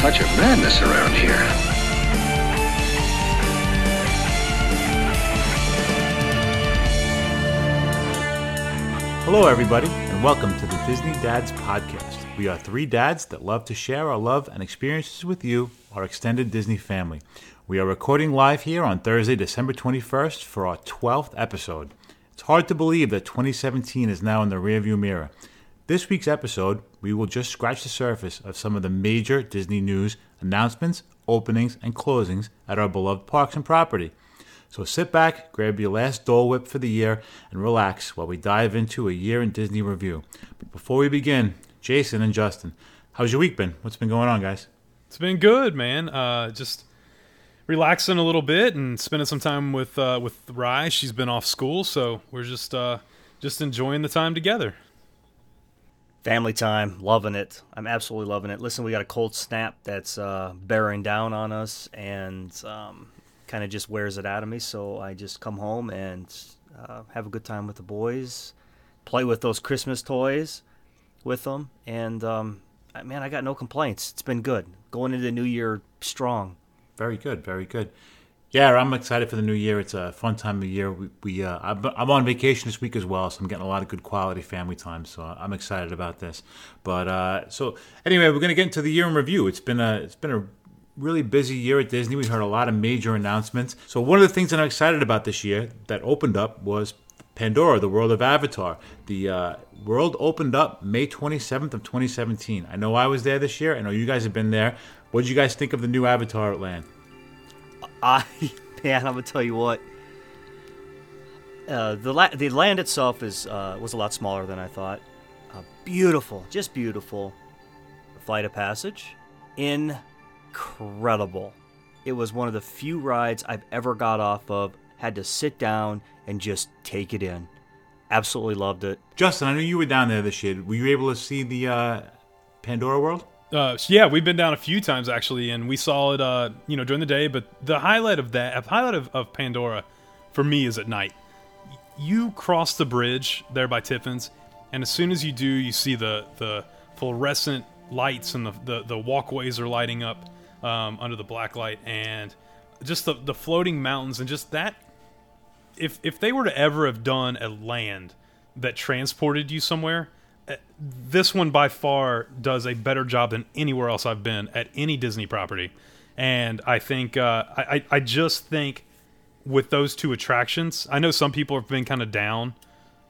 Touch of madness around here. Hello, everybody, and welcome to the Disney Dads Podcast. We are three dads that love to share our love and experiences with you, our extended Disney family. We are recording live here on Thursday, December 21st for our 12th episode. It's hard to believe that 2017 is now in the rearview mirror. This week's episode, we will just scratch the surface of some of the major Disney news, announcements, openings, and closings at our beloved parks and property. So sit back, grab your last Dole Whip for the year, and relax while we dive into a year in Disney review. But before we begin, Jason and Justin, how's your week been? What's been going on, guys? It's been good, man. Uh, just relaxing a little bit and spending some time with uh, with Rye. She's been off school, so we're just uh, just enjoying the time together. Family time, loving it. I'm absolutely loving it. Listen, we got a cold snap that's uh, bearing down on us and um, kind of just wears it out of me. So I just come home and uh, have a good time with the boys, play with those Christmas toys with them, and um, man, I got no complaints. It's been good. Going into the new year strong. Very good, very good. Yeah, I'm excited for the new year. It's a fun time of year. We, we uh, I'm, on vacation this week as well, so I'm getting a lot of good quality family time. So I'm excited about this. But uh, so anyway, we're gonna get into the year in review. It's been a it's been a really busy year at Disney. We heard a lot of major announcements. So one of the things that I'm excited about this year that opened up was Pandora, the world of Avatar. The uh, world opened up May 27th of 2017. I know I was there this year. I know you guys have been there. What did you guys think of the new Avatar land? I man, I'm gonna tell you what. Uh, the la- the land itself is uh, was a lot smaller than I thought. Uh, beautiful, just beautiful. Flight of passage, incredible. It was one of the few rides I've ever got off of. Had to sit down and just take it in. Absolutely loved it. Justin, I know you were down there this year. Were you able to see the uh, Pandora world? Uh, so yeah, we've been down a few times actually, and we saw it, uh, you know, during the day. But the highlight of that, the highlight of, of Pandora, for me, is at night. You cross the bridge there by Tiffin's, and as soon as you do, you see the the fluorescent lights and the the, the walkways are lighting up um, under the black light, and just the the floating mountains, and just that. If if they were to ever have done a land that transported you somewhere, this one by far does a better job than anywhere else I've been at any Disney property. And I think uh, I, I just think with those two attractions, I know some people have been kind of down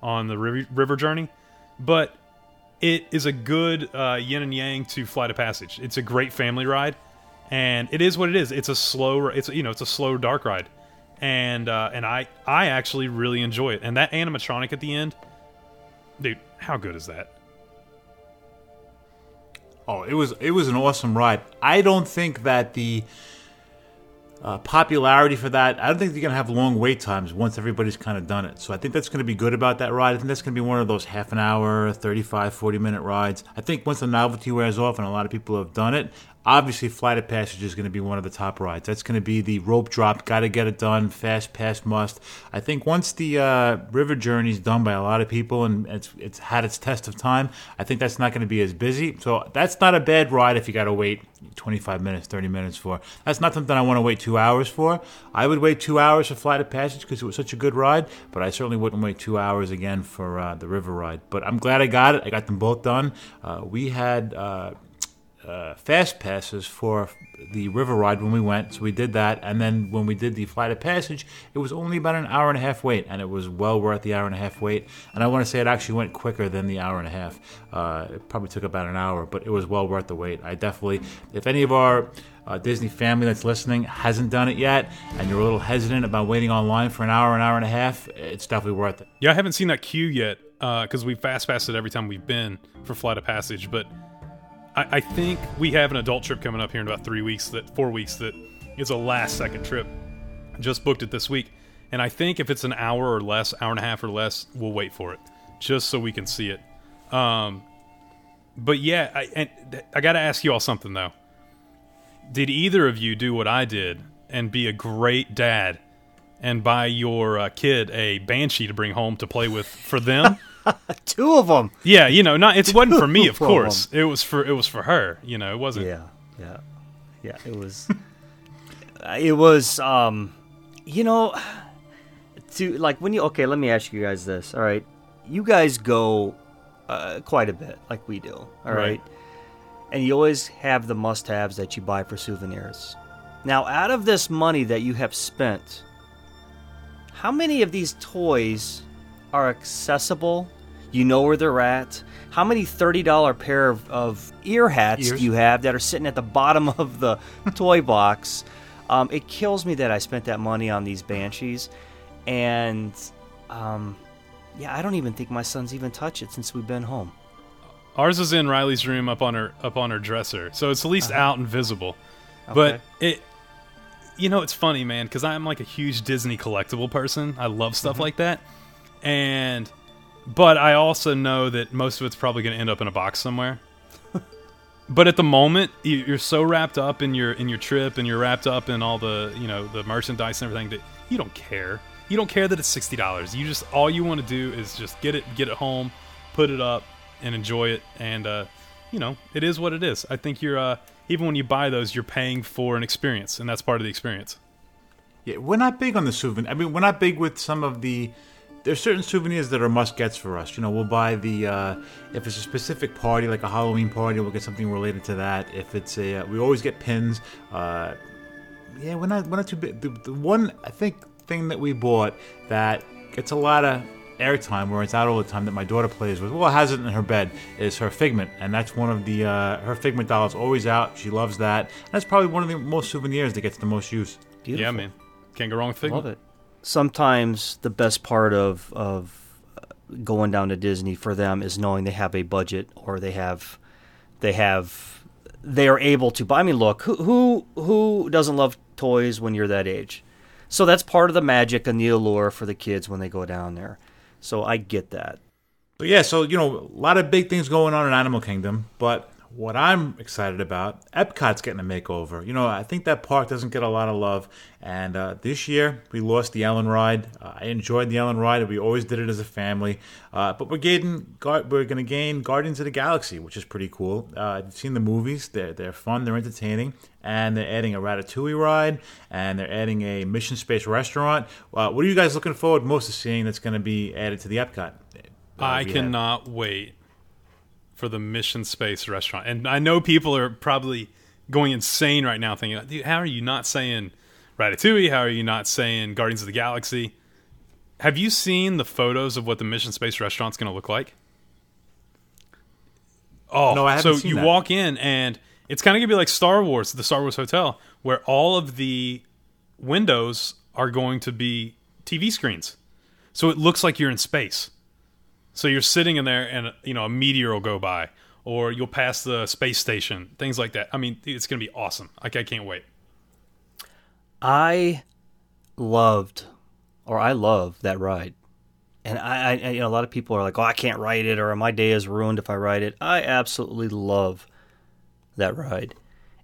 on the river, river journey, but it is a good uh, yin and yang to Flight of Passage. It's a great family ride, and it is what it is. It's a slow, it's you know, it's a slow dark ride, and uh, and I I actually really enjoy it. And that animatronic at the end, dude, how good is that? Oh, it was it was an awesome ride. I don't think that the uh, popularity for that. I don't think you're gonna have long wait times once everybody's kind of done it. So I think that's gonna be good about that ride. I think that's gonna be one of those half an hour, 35, 40 minute rides. I think once the novelty wears off and a lot of people have done it, obviously Flight of Passage is gonna be one of the top rides. That's gonna be the rope drop. Got to get it done. Fast pass must. I think once the uh, River Journey is done by a lot of people and it's it's had its test of time, I think that's not gonna be as busy. So that's not a bad ride if you got to wait 25 minutes, 30 minutes for. That's not something I want to wait two hours for. I would wait two hours for Flight of Passage because it was such a good ride, but I certainly wouldn't wait two hours again for uh, the river ride. But I'm glad I got it. I got them both done. Uh, we had. Uh, uh, fast passes for the river ride when we went, so we did that. And then when we did the flight of passage, it was only about an hour and a half wait, and it was well worth the hour and a half wait. And I want to say it actually went quicker than the hour and a half. Uh, it probably took about an hour, but it was well worth the wait. I definitely, if any of our uh, Disney family that's listening hasn't done it yet, and you're a little hesitant about waiting online for an hour, an hour and a half, it's definitely worth it. Yeah, I haven't seen that queue yet because we fast passed it every time we've been for Flight of Passage, but I, I think we have an adult trip coming up here in about three weeks. That four weeks. That is a last second trip. Just booked it this week, and I think if it's an hour or less, hour and a half or less, we'll wait for it just so we can see it. Um, but yeah, I, and I got to ask you all something though. Did either of you do what I did and be a great dad and buy your uh, kid a banshee to bring home to play with for them? Two of them. yeah, you know, not it wasn't for me, of Two of course. It was for it was for her. You know, it wasn't. Yeah, yeah, yeah. It was. it was. Um, you know, to like when you okay. Let me ask you guys this. All right, you guys go uh, quite a bit, like we do. All right. Right. and you always have the must-haves that you buy for souvenirs. Now, out of this money that you have spent, how many of these toys are accessible? You know where they're at. How many thirty-dollar pair of, of ear hats Ears? do you have that are sitting at the bottom of the toy box? Um, it kills me that I spent that money on these banshees, and um, yeah, I don't even think my son's even touched it since we've been home. Ours is in Riley's room up on her up on her dresser, so it's at least out and visible. But it, you know, it's funny, man, because I'm like a huge Disney collectible person. I love stuff like that, and but I also know that most of it's probably going to end up in a box somewhere. but at the moment, you- you're so wrapped up in your in your trip, and you're wrapped up in all the you know the merchandise and everything that you don't care. You don't care that it's sixty dollars. You just all you want to do is just get it get it home, put it up, and enjoy it. And uh, you know, it is what it is. I think you're uh, even when you buy those, you're paying for an experience, and that's part of the experience. Yeah, we're not big on the souvenir. I mean, we're not big with some of the. There's certain souvenirs that are must gets for us. You know, we'll buy the uh, if it's a specific party, like a Halloween party, we'll get something related to that. If it's a, uh, we always get pins. Uh, yeah, we're not we're not too big. The, the one I think thing that we bought that gets a lot of airtime where it's out all the time that my daughter plays with. Well, has it in her bed is her Figment, and that's one of the uh, her Figment dolls always out. She loves that. That's probably one of the most souvenirs that gets the most use. Beautiful. Yeah, man, can't go wrong with Figment. Love it. Sometimes the best part of of going down to Disney for them is knowing they have a budget or they have they have they are able to buy. I mean, look, who who who doesn't love toys when you're that age? So that's part of the magic and the allure for the kids when they go down there. So I get that. But yeah, so you know, a lot of big things going on in Animal Kingdom. But what I'm excited about, Epcot's getting a makeover. You know, I think that park doesn't get a lot of love, and uh, this year we lost the Ellen ride. Uh, I enjoyed the Ellen ride. We always did it as a family. Uh, but we're getting, we're going to gain Guardians of the Galaxy, which is pretty cool. Uh, I've seen the movies; they're they're fun, they're entertaining, and they're adding a Ratatouille ride, and they're adding a Mission Space restaurant. Uh, what are you guys looking forward most to seeing that's going to be added to the Epcot? I cannot wait for the Mission Space restaurant. And I know people are probably going insane right now thinking, Dude, how are you not saying Ratatouille? How are you not saying Guardians of the Galaxy? Have you seen the photos of what the Mission Space restaurant's going to look like? Oh, No, I haven't so you that. walk in and it's kind of going to be like Star Wars, the Star Wars Hotel, where all of the windows are going to be TV screens. So it looks like you're in space. So you're sitting in there, and you know a meteor will go by, or you'll pass the space station, things like that. I mean, it's going to be awesome. Like I can't wait. I loved, or I love that ride. And I, I, you know, a lot of people are like, "Oh, I can't ride it," or "My day is ruined if I ride it." I absolutely love that ride,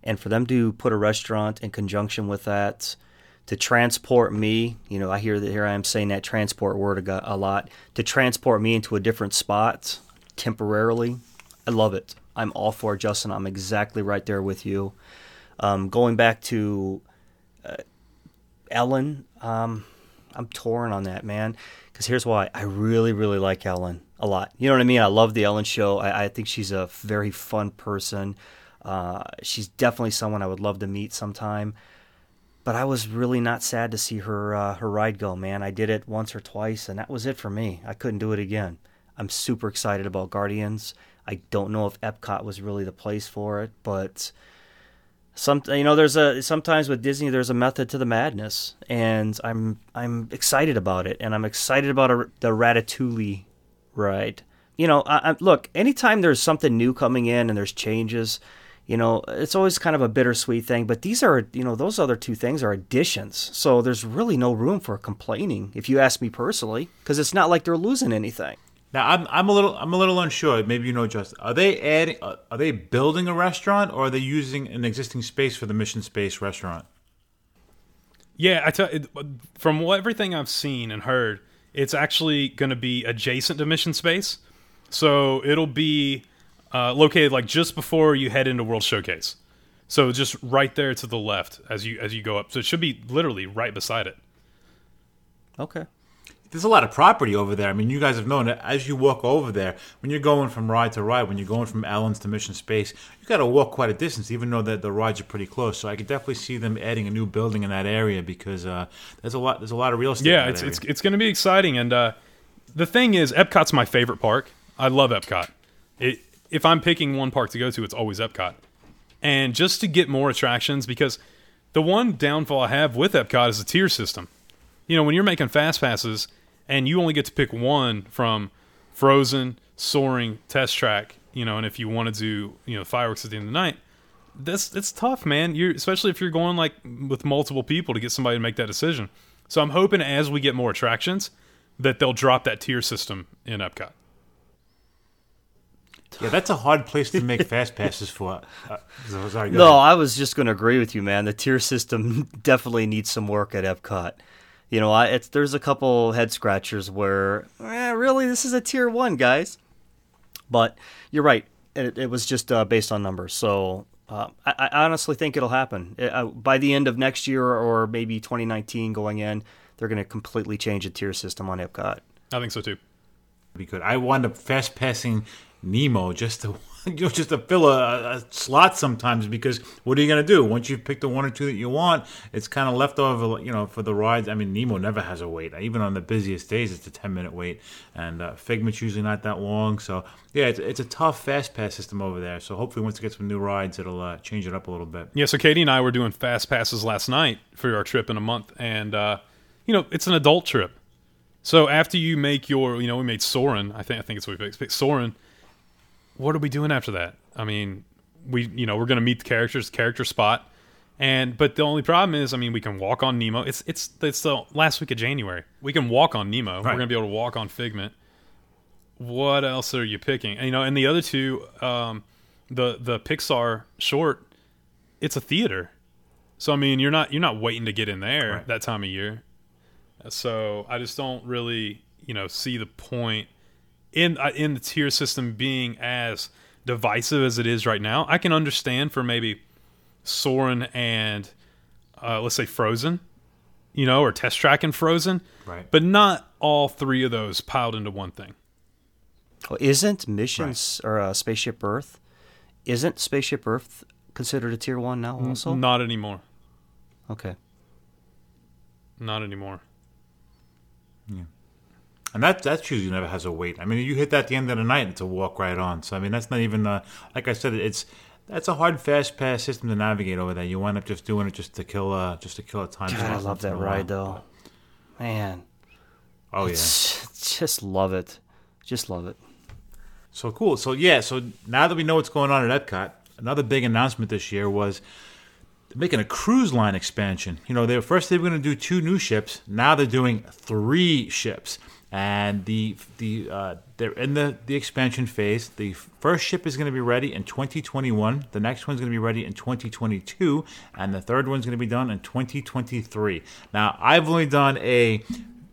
and for them to put a restaurant in conjunction with that, to transport me, you know, I hear that here I am saying that transport word a, lot, to transport me into a different spot temporarily. I love it. I'm all for it, Justin. I'm exactly right there with you. Um, going back to Ellen, um, I'm torn on that, man. Because here's why: I really, really like Ellen a lot. You know what I mean? I love the Ellen show. I, I think she's a very fun person. Uh, she's definitely someone I would love to meet sometime. But I was really not sad to see her uh, her ride go, man. I did it once or twice, and that was it for me. I couldn't do it again. I'm super excited about Guardians. I don't know if Epcot was really the place for it, but some you know there's a sometimes with Disney there's a method to the madness, and I'm I'm excited about it, and I'm excited about a, the Ratatouille ride you know, I, I, look, anytime there's something new coming in and there's changes, you know, it's always kind of a bittersweet thing. But these are, you know, those other two things are additions. So there's really no room for complaining, if you ask me personally, because it's not like they're losing anything. Now I'm I'm a little I'm a little unsure. Maybe you know, Justin. Are they adding? uh, Are they building a restaurant, or are they using an existing space for the Mission Space restaurant? Yeah, I tell it, from what, everything I've seen and heard, it's actually going to be adjacent to Mission Space. So it'll be uh, located like just before you head into World Showcase. So just right there to the left as you as you go up. So it should be literally right beside it. Okay. There's a lot of property over there. I mean, you guys have known that as you walk over there, when you're going from ride to ride, when you're going from Ellen's to Mission Space, you got to walk quite a distance, even though the, the rides are pretty close. So I could definitely see them adding a new building in that area because uh, there's a lot there's a lot of real estate. Yeah, that it's area. it's it's going to be exciting. And uh, the thing is, Epcot's my favorite park. I love Epcot. It, if I'm picking one park to go to, it's always Epcot. And just to get more attractions, because the one downfall I have with Epcot is the tier system. You know, when you're making fast passes and you only get to pick one from Frozen, Soaring, Test Track, you know, and if you want to do you know fireworks at the end of the night, that's it's tough, man. You're especially if you're going like with multiple people to get somebody to make that decision. So I'm hoping as we get more attractions that they'll drop that tier system in Epcot. Yeah, that's a hard place to make fast passes for. Uh, so- sorry, No, ahead. I was just going to agree with you, man. The tier system definitely needs some work at Epcot. You know, I, it's there's a couple head scratchers where, eh, really, this is a tier one, guys. But you're right. It, it was just uh, based on numbers. So uh, I, I honestly think it'll happen Uh, uh, by the end of next year or maybe 2019 going in. They're going to completely change the tier system on Epcot. I think so too. be good. I wound up fast passing Nemo just to you know just to fill a, a slot sometimes because what are you gonna do once you've picked the one or two that you want? It's kind of left over, you know, for the rides. I mean, Nemo never has a wait. Even on the busiest days, it's a ten minute wait, and uh, Figment's usually not that long. So yeah, it's, it's a tough fast pass system over there. So hopefully, once it gets some new rides, it'll uh, change it up a little bit. Yeah, so Katie and I were doing fast passes last night for our trip in a month, and uh, you know it's an adult trip. So after you make your, you know, we made Soarin'. I think I think it's what we picked Soarin'. What are we doing after that? I mean, we, you know, we're going to meet the characters, character spot, and but the only problem is, I mean, we can walk on Nemo. It's it's it's the last week of January. We can walk on Nemo. We're going to be able to walk on Figment. What else are you picking? And, you know, and the other two, um, the the Pixar short, it's a theater. So I mean, you're not you're not waiting to get in there Right. that time of year. So I just don't really, you know, see the point in uh, in the tier system being as divisive as it is right now. I can understand for maybe Soarin' and uh, let's say Frozen, you know, or Test Track and Frozen, Right. but not all three of those piled into one thing. Well, isn't missions or uh, Spaceship Earth? Isn't Spaceship Earth considered a tier one now? Also, Not anymore. okay. Not anymore. And that that usually never has a wait. I mean, you hit that at the end of the night, and it's a walk right on. So I mean, that's not even uh, like I said. It's that's a hard fast pass system to navigate over there. You wind up just doing it just to kill uh, just to kill a time. God, I love that ride though. Man, Oh yeah. just love it. Just love it. So cool. So yeah. So now that we know what's going on at Epcot, another big announcement this year was making a cruise line expansion. You know, they were first they were going to do two new ships. Now they're doing three ships, and the the uh, they're in the the expansion phase. The first ship is going to be ready in 2021. The next one's going to be ready in 2022, and the third one's going to be done in 2023. Now I've only done a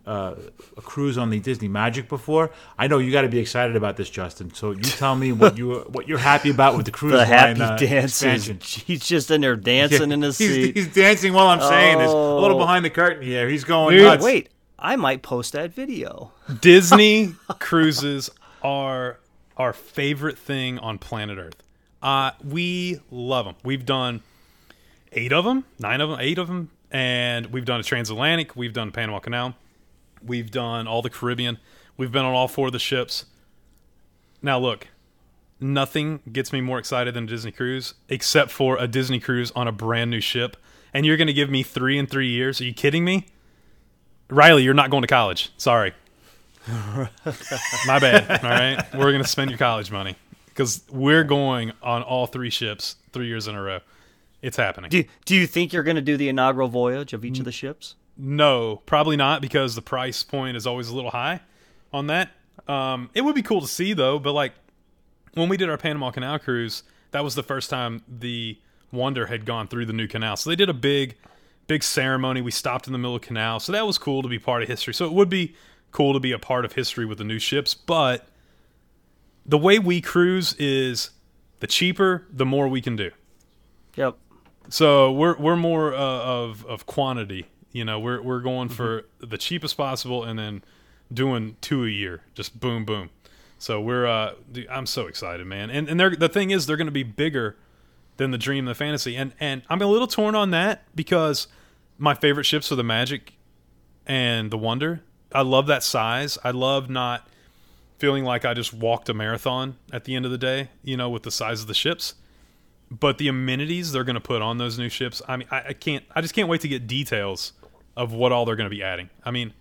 uh, a cruise on the Disney Magic before. I know you got to be excited about this, Justin. So you tell me what you what you're happy about with the cruise The line happy uh, dances. He's just in there dancing in his he's, seat. he's dancing while I'm saying this. A little Oh. behind the curtain here. He's going Dude, nuts. Wait, I might post that video. Disney cruises are our favorite thing on planet Earth. Uh, we love them. We've done eight of them, nine of them, eight of them, and we've done a transatlantic. We've done Panama Canal. We've done all the Caribbean. We've been on all four of the ships. Now, look, nothing gets me more excited than a Disney cruise, except for a Disney cruise on a brand new ship. And you're going to give me three in three years? Are you kidding me? Riley, you're not going to college. Sorry. My bad. All right, we're gonna spend your college money because we're going on all three ships three years in a row. It's happening. Do Do you think you're going to do the inaugural voyage of each of the ships? No, probably not because the price point is always a little high on that. Um, it would be cool to see though, but like when we did our Panama Canal cruise, that was the first time the Wonder had gone through the new canal. So they did a big, big ceremony. We stopped in the middle of the canal, so that was cool to be part of history. So it would be cool to be a part of history with the new ships, but the way we cruise is the cheaper, the more we can do. Yep. So we're we're more uh, of of quantity. You know, we're we're going for the cheapest possible, and then doing two a year. Just boom, boom. So we're uh, I'm so excited, man. And and they're the thing is they're going to be bigger than the Dream, the Fantasy, and and I'm a little torn on that because my favorite ships are the Magic and the Wonder. I love that size. I love not feeling like I just walked a marathon at the end of the day. You know, with the size of the ships but the amenities they're going to put on those new ships i mean I, I, can't i just can't wait to get details of what all they're going to be adding i mean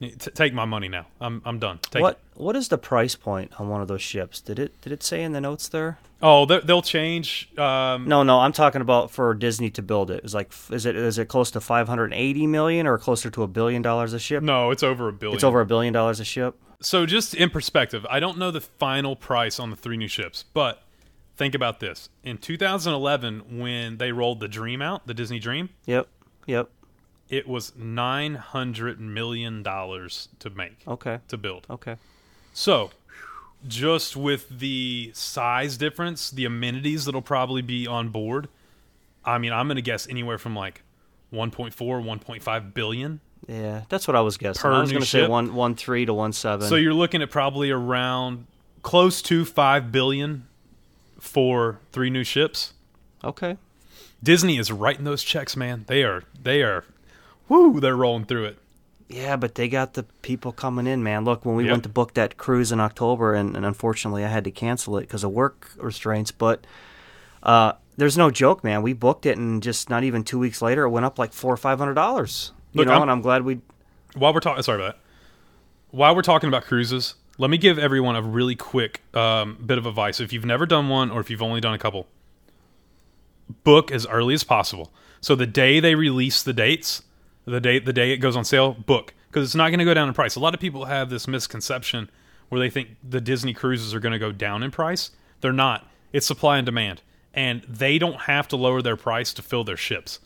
t- take my money now i'm, I'm done take what it. What is the price point on one of those ships? Did it Did it say in the notes there? Oh they- they'll change um, No, no. I'm talking about for Disney to build it. Is like, is it is it close to 580 million or closer to a billion dollars a ship? no it's over a billion It's over a billion dollars a ship. so just in perspective i don't know the final price on the three new ships but think about this in 2011 when they rolled the dream out the disney dream Yep. Yep. it was 900 million dollars to make Okay. to build Okay. So, just with the size difference, the amenities that'll probably be on board, I mean, I'm going to guess anywhere from like 1.4, 1.5 billion. Yeah, that's what I was guessing. I was going to say one one three to one seven. So you're looking at probably around close to 5 billion for three new ships. okay. Disney is writing those checks, man. They are they are whoo, they're rolling through it. Yeah, but they got the people coming in, man. Look, when we Yep. went to book that cruise in October, and, and unfortunately I had to cancel it because of work restraints, but uh, there's no joke, man. We booked it, and just not even two weeks later, it went up like four or five hundred dollars. You know, I'm- and I'm glad we. while we're talking, sorry about that. While we're talking about cruises, let me give everyone a really quick um, bit of advice. If you've never done one, or if you've only done a couple, book as early as possible. So the day they release the dates, the day the day it goes on sale, book because it's not going to go down in price. A lot of people have this misconception where they think the Disney cruises are going to go down in price. They're not. It's supply and demand, and they don't have to lower their price to fill their ships.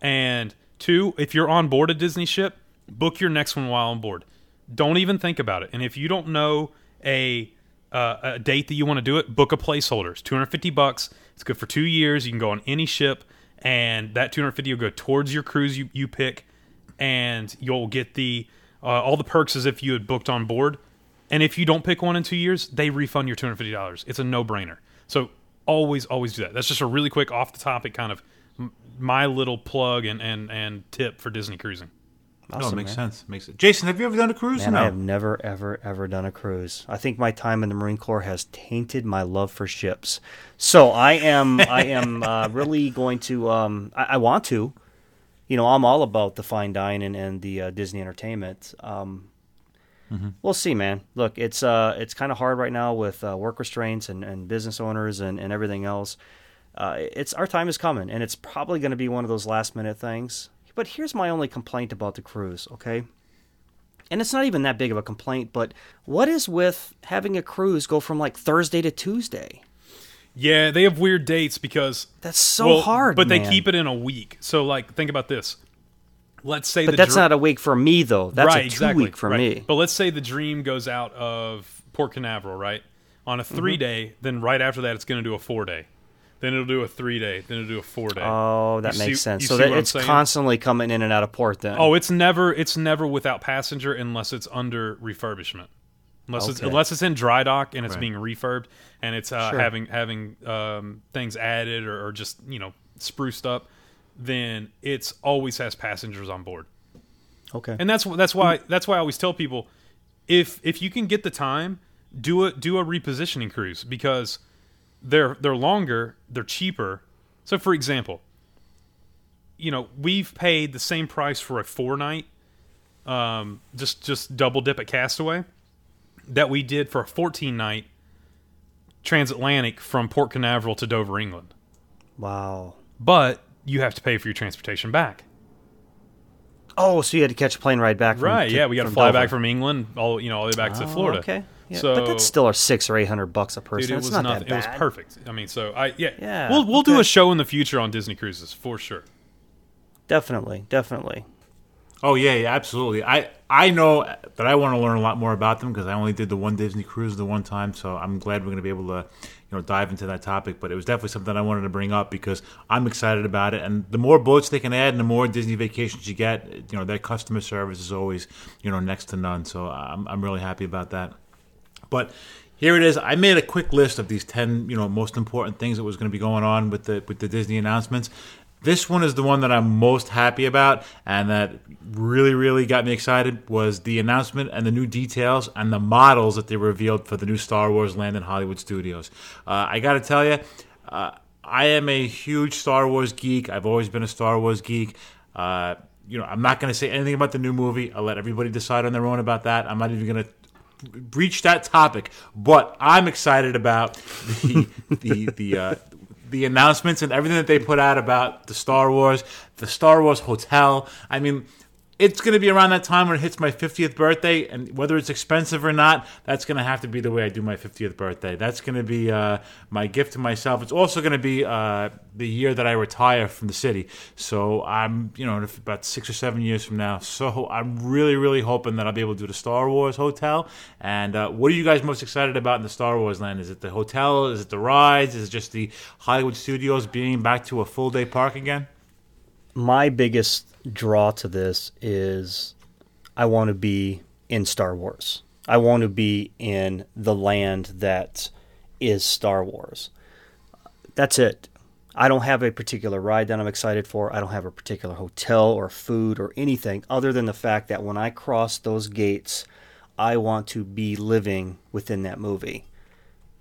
And two, if you're on board a Disney ship, book your next one while on board. Don't even think about it. And if you don't know a uh, a date that you want to do it, book a placeholder. It's 250 bucks. It's good for two years. You can go on any ship, and that 250 will go towards your cruise you, you pick, and you'll get the uh, all the perks as if you had booked on board. And if you don't pick one in two years, they refund your $250. It's a no brainer. So always, always do that. That's just a really quick off the topic kind of m- my little plug and, and, and tip for Disney cruising. No, Awesome, it makes man. sense. Makes it. Jason, have you ever done a cruise? Man, no. I have never, ever, ever done a cruise. I think my time in the Marine Corps has tainted my love for ships. So I am, I am uh, really going to. Um, I, I want to. You know, I'm all about the fine dining and the uh, Disney entertainment. Um, We'll see, man. Look, it's uh, it's kind of hard right now with uh, work restraints and, and business owners and, and everything else. Uh, it's our time is coming, and it's probably going to be one of those last minute things. But here's my only complaint about the cruise, okay? and it's not even that big of a complaint, but what is with having a cruise go from like Thursday to Tuesday? Yeah, they have weird dates because That's so well, hard, But they keep it in a week. So, like, think about this. Let's say, But the that's not a week for me, though. That's right, a two exactly, week for right. me. But let's say the dream goes out of Port Canaveral, right? On a Mm-hmm. 3 day, then right after that, it's going to do a four day. Then it'll do a three day. Then it'll do a four day. Oh, that You makes see- sense. So that it's constantly coming in and out of port then. Oh, it's never it's never without passenger unless it's under refurbishment. Unless it's unless it's in dry dock and it's Right. being refurbed and it's uh, Sure. having having um, things added or, or just you know spruced up, then it's always has passengers on board. okay. And that's that's why that's why I always tell people if if you can get the time, do a do a repositioning cruise because they're they're longer, they're cheaper. So for example, you know, we've paid the same price for a four night um, just just double dip at Castaway that we did for a 14 night transatlantic from Port Canaveral to Dover, England. Wow. But you have to pay for your transportation back. Oh, so you had to catch a plane ride back. From, Right? to- yeah, we got to fly Dover. back from England, all you know, all the way back to Oh, Florida. Okay. Yeah, So, but that's still our six or eight hundred bucks a person. Dude, it it's was not nothing. that It was perfect. I mean, so I yeah, Yeah, We'll we'll do a show in the future on Disney cruises for sure. Definitely, definitely. Oh yeah, yeah, absolutely. I I know that I want to learn a lot more about them because I only did the one Disney cruise the one time, so I'm glad we're going to be able to, you know, dive into that topic. But it was definitely something I wanted to bring up because I'm excited about it, and the more boats they can add, and the more Disney vacations you get, you know, their customer service is always, you know, next to none. So I'm I'm really happy about that. But here it is. I made a quick list of these ten, you know, most important things that was going to be going on with the with the Disney announcements. This one is the one that I'm most happy about, and that really, really got me excited. Was the announcement and the new details and the models that they revealed for the new Star Wars land in Hollywood Studios. Uh, I got to tell you, uh, I am a huge Star Wars geek. I've always been a Star Wars geek. Uh, you know, I'm not going to say anything about the new movie. I'll let everybody decide on their own about that. I'm not even going to breach that topic, but I'm excited about the the the uh, the announcements and everything that they put out about the Star Wars, the Star Wars hotel. I mean, it's going to be around that time when it hits my 50th birthday, and whether it's expensive or not, that's going to have to be the way I do my 50th birthday. That's going to be uh, my gift to myself. It's also going to be uh, the year that I retire from the city. So I'm, you know, about six or seven years from now. So I'm really, really hoping that I'll be able to do the Star Wars hotel. And uh, what are you guys most excited about in the Star Wars land? Is it the hotel? Is it the rides? Is it just the Hollywood Studios being back to a full day park again? My biggest draw to this is I want to be in Star Wars. I want to be in the land that is Star Wars. That's it. I don't have a particular ride that I'm excited for. I don't have a particular hotel or food or anything other than the fact that when I cross those gates, I want to be living within that movie.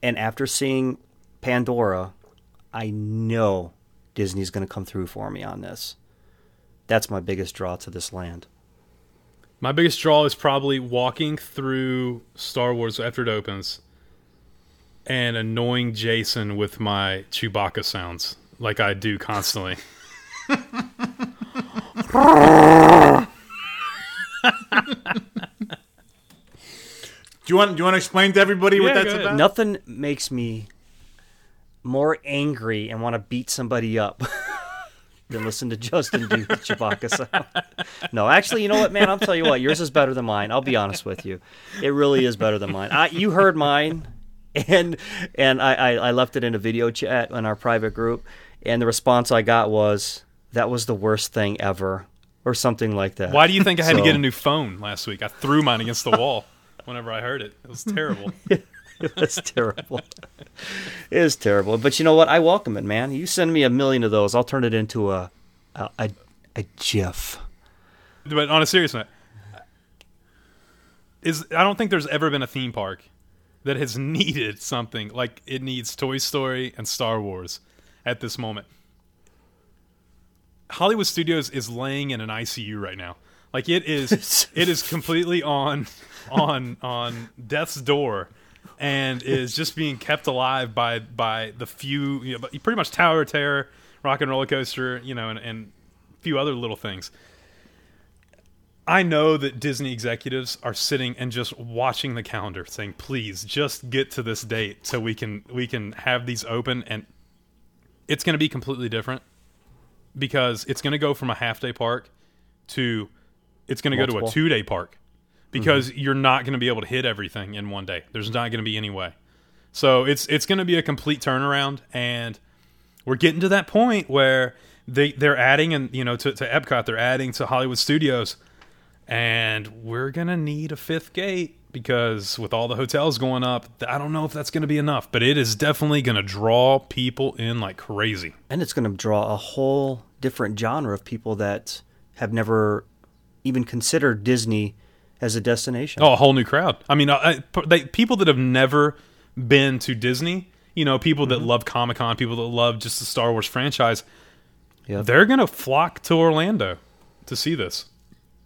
And after seeing Pandora, I know Disney's going to come through for me on this. That's my biggest draw to this land. My biggest draw is probably walking through Star Wars after it opens and annoying Jason with my Chewbacca sounds like I do constantly. Do you want do you want to explain to everybody what that's about? Nothing makes me more angry and want to beat somebody up than listen to Justin do the Chewbacca sound. No, actually, you know what, man? I'll tell you what. Yours is better than mine. I'll be honest with you. It really is better than mine. I, you heard mine, and and I, I, I left it in a video chat in our private group, and the response I got was, "That was the worst thing ever," or something like that. Why do you think I had to get a new phone last week? I threw mine against the wall whenever I heard it. It was terrible. That's terrible. it is terrible. But you know what? I welcome it, man. You send me a million of those, I'll turn it into a a a, a GIF. but on a serious note, is I don't think there's ever been a theme park that has needed something like it needs Toy Story and Star Wars at this moment. Hollywood Studios is laying in an ICU right now. Like it is it is completely on on on death's door and is just being kept alive by by the few you know, but pretty much Tower of Terror, Rock and Roller Coaster, you know, and, and a few other little things. I know that Disney executives are sitting and just watching the calendar, saying, "Please, just get to this date so we can we can have these open." And it's going to be completely different because it's going to go from a half day park to it's going to go to a two day park because mm-hmm. you're not going to be able to hit everything in one day. There's not going to be any way. So it's it's going to be a complete turnaround, and we're getting to that point where they they're adding and you know to, to Epcot they're adding to Hollywood Studios, and we're gonna need a fifth gate because with all the hotels going up, I don't know if that's going to be enough, but it is definitely going to draw people in like crazy. And it's going to draw a whole different genre of people that have never even considered Disney as a destination. Oh, a whole new crowd. I mean, I, I- they, people that have never been to Disney, you know, people that mm-hmm. love Comic Con, people that love just the Star Wars franchise, Yep. they're going to flock to Orlando to see this.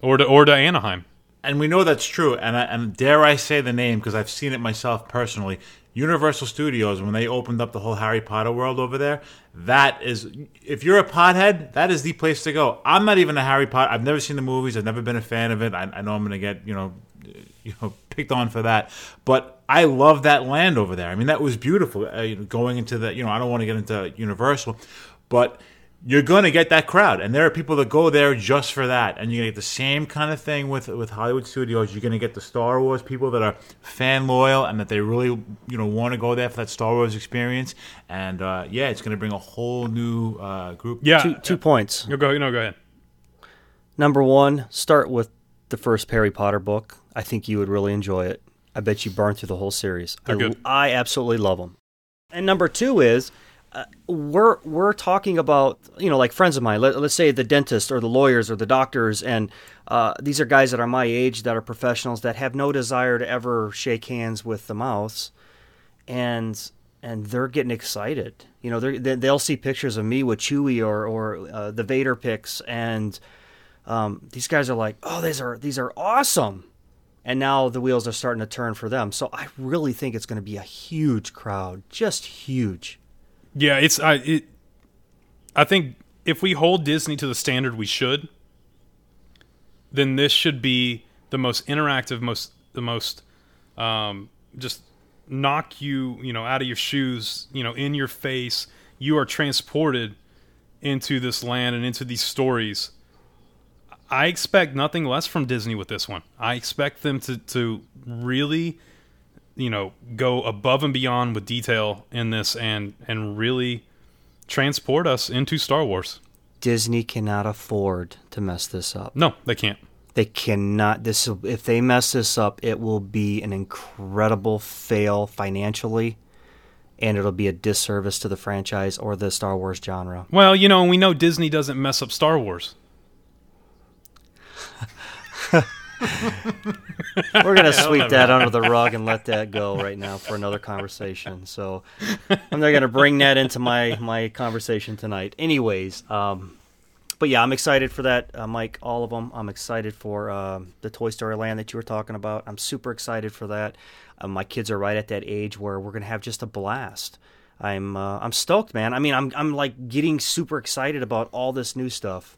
or to or to Anaheim. and we know that's true. And I, and dare I say the name because I've seen it myself personally. Universal Studios when they opened up the whole Harry Potter world over there, that is if you're a pothead, that is the place to go. I'm not even a Harry Potter. I've never seen the movies. I've never been a fan of it. I, I know I'm going to get you know you know picked on for that, but I love that land over there. I mean, that was beautiful. Uh, going into the you know I don't want to get into Universal, but you're going to get that crowd, and there are people that go there just for that. And you're going to get the same kind of thing with with Hollywood studios. You're going to get the Star Wars people that are fan loyal and that they really you know want to go there for that Star Wars experience. And uh, yeah, it's going to bring a whole new uh, group. Yeah. Two, two points. No, go. No, go ahead. Number one, start with the first Harry Potter book. I think you would really enjoy it. I bet you burn through the whole series. I, They're good. I absolutely love them. And number two is we're we're talking about you know like friends of mine. Let, let's say the dentist or the lawyers or the doctors, and uh, these are guys that are my age that are professionals that have no desire to ever shake hands with the mouse, and and they're getting excited. You know, they- they'll see pictures of me with Chewie or or uh, the Vader pics, and um, these guys are like, oh, these are these are awesome. And now the wheels are starting to turn for them. So I really think it's going to be a huge crowd, just huge. Yeah, it's I it. I think if we hold Disney to the standard we should, then this should be the most interactive, most the most um, just knock you you know out of your shoes, you know, in your face. You are transported into this land and into these stories. I expect nothing less from Disney with this one. I expect them to to really you know go above and beyond with detail in this and and really transport us into Star Wars. Disney cannot afford to mess this up. No, they can't. They cannot. This if they mess this up, it will be an incredible fail financially, and it'll be a disservice to the franchise or the Star Wars genre. Well, you know, we know Disney doesn't mess up Star Wars. We're gonna sweep that under the rug and let that go right now for another conversation. So I'm not gonna bring that into my my conversation tonight. Anyways, um, but yeah, I'm excited for that, uh, Mike. All of them. I'm excited for um, the Toy Story Land that you were talking about. I'm super excited for that. Uh, my kids are right at that age where we're gonna have just a blast. I'm uh, I'm stoked, man. I mean, I'm I'm like getting super excited about all this new stuff.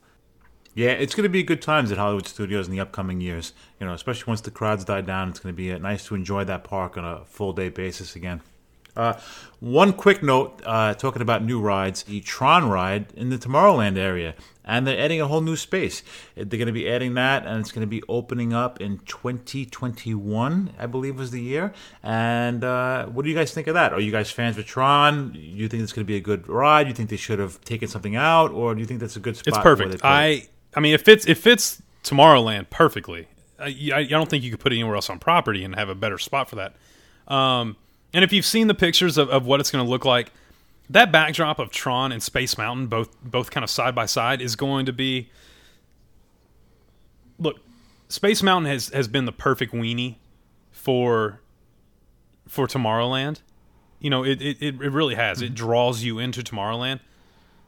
Yeah, it's going to be good times at Hollywood Studios in the upcoming years. You know, especially once the crowds die down, it's going to be uh, nice to enjoy that park on a full day basis again. Uh, one quick note, uh, talking about new rides, the Tron ride in the Tomorrowland area, and they're adding a whole new space. They're going to be adding that, and it's going to be opening up in 2021, I believe was the year. And uh, what do you guys think of that? Are you guys fans of Tron? Do you think it's going to be a good ride? Do you think they should have taken something out, or do you think that's a good spot? It's perfect. I I mean, it fits it fits Tomorrowland perfectly. I, I, I don't think you could put it anywhere else on property and have a better spot for that. Um, and if you've seen the pictures of, of what it's going to look like, that backdrop of Tron and Space Mountain, both both kind of side by side, is going to be. Look, Space Mountain has has been the perfect weenie for for Tomorrowland. You know, it it, it really has. It draws you into Tomorrowland.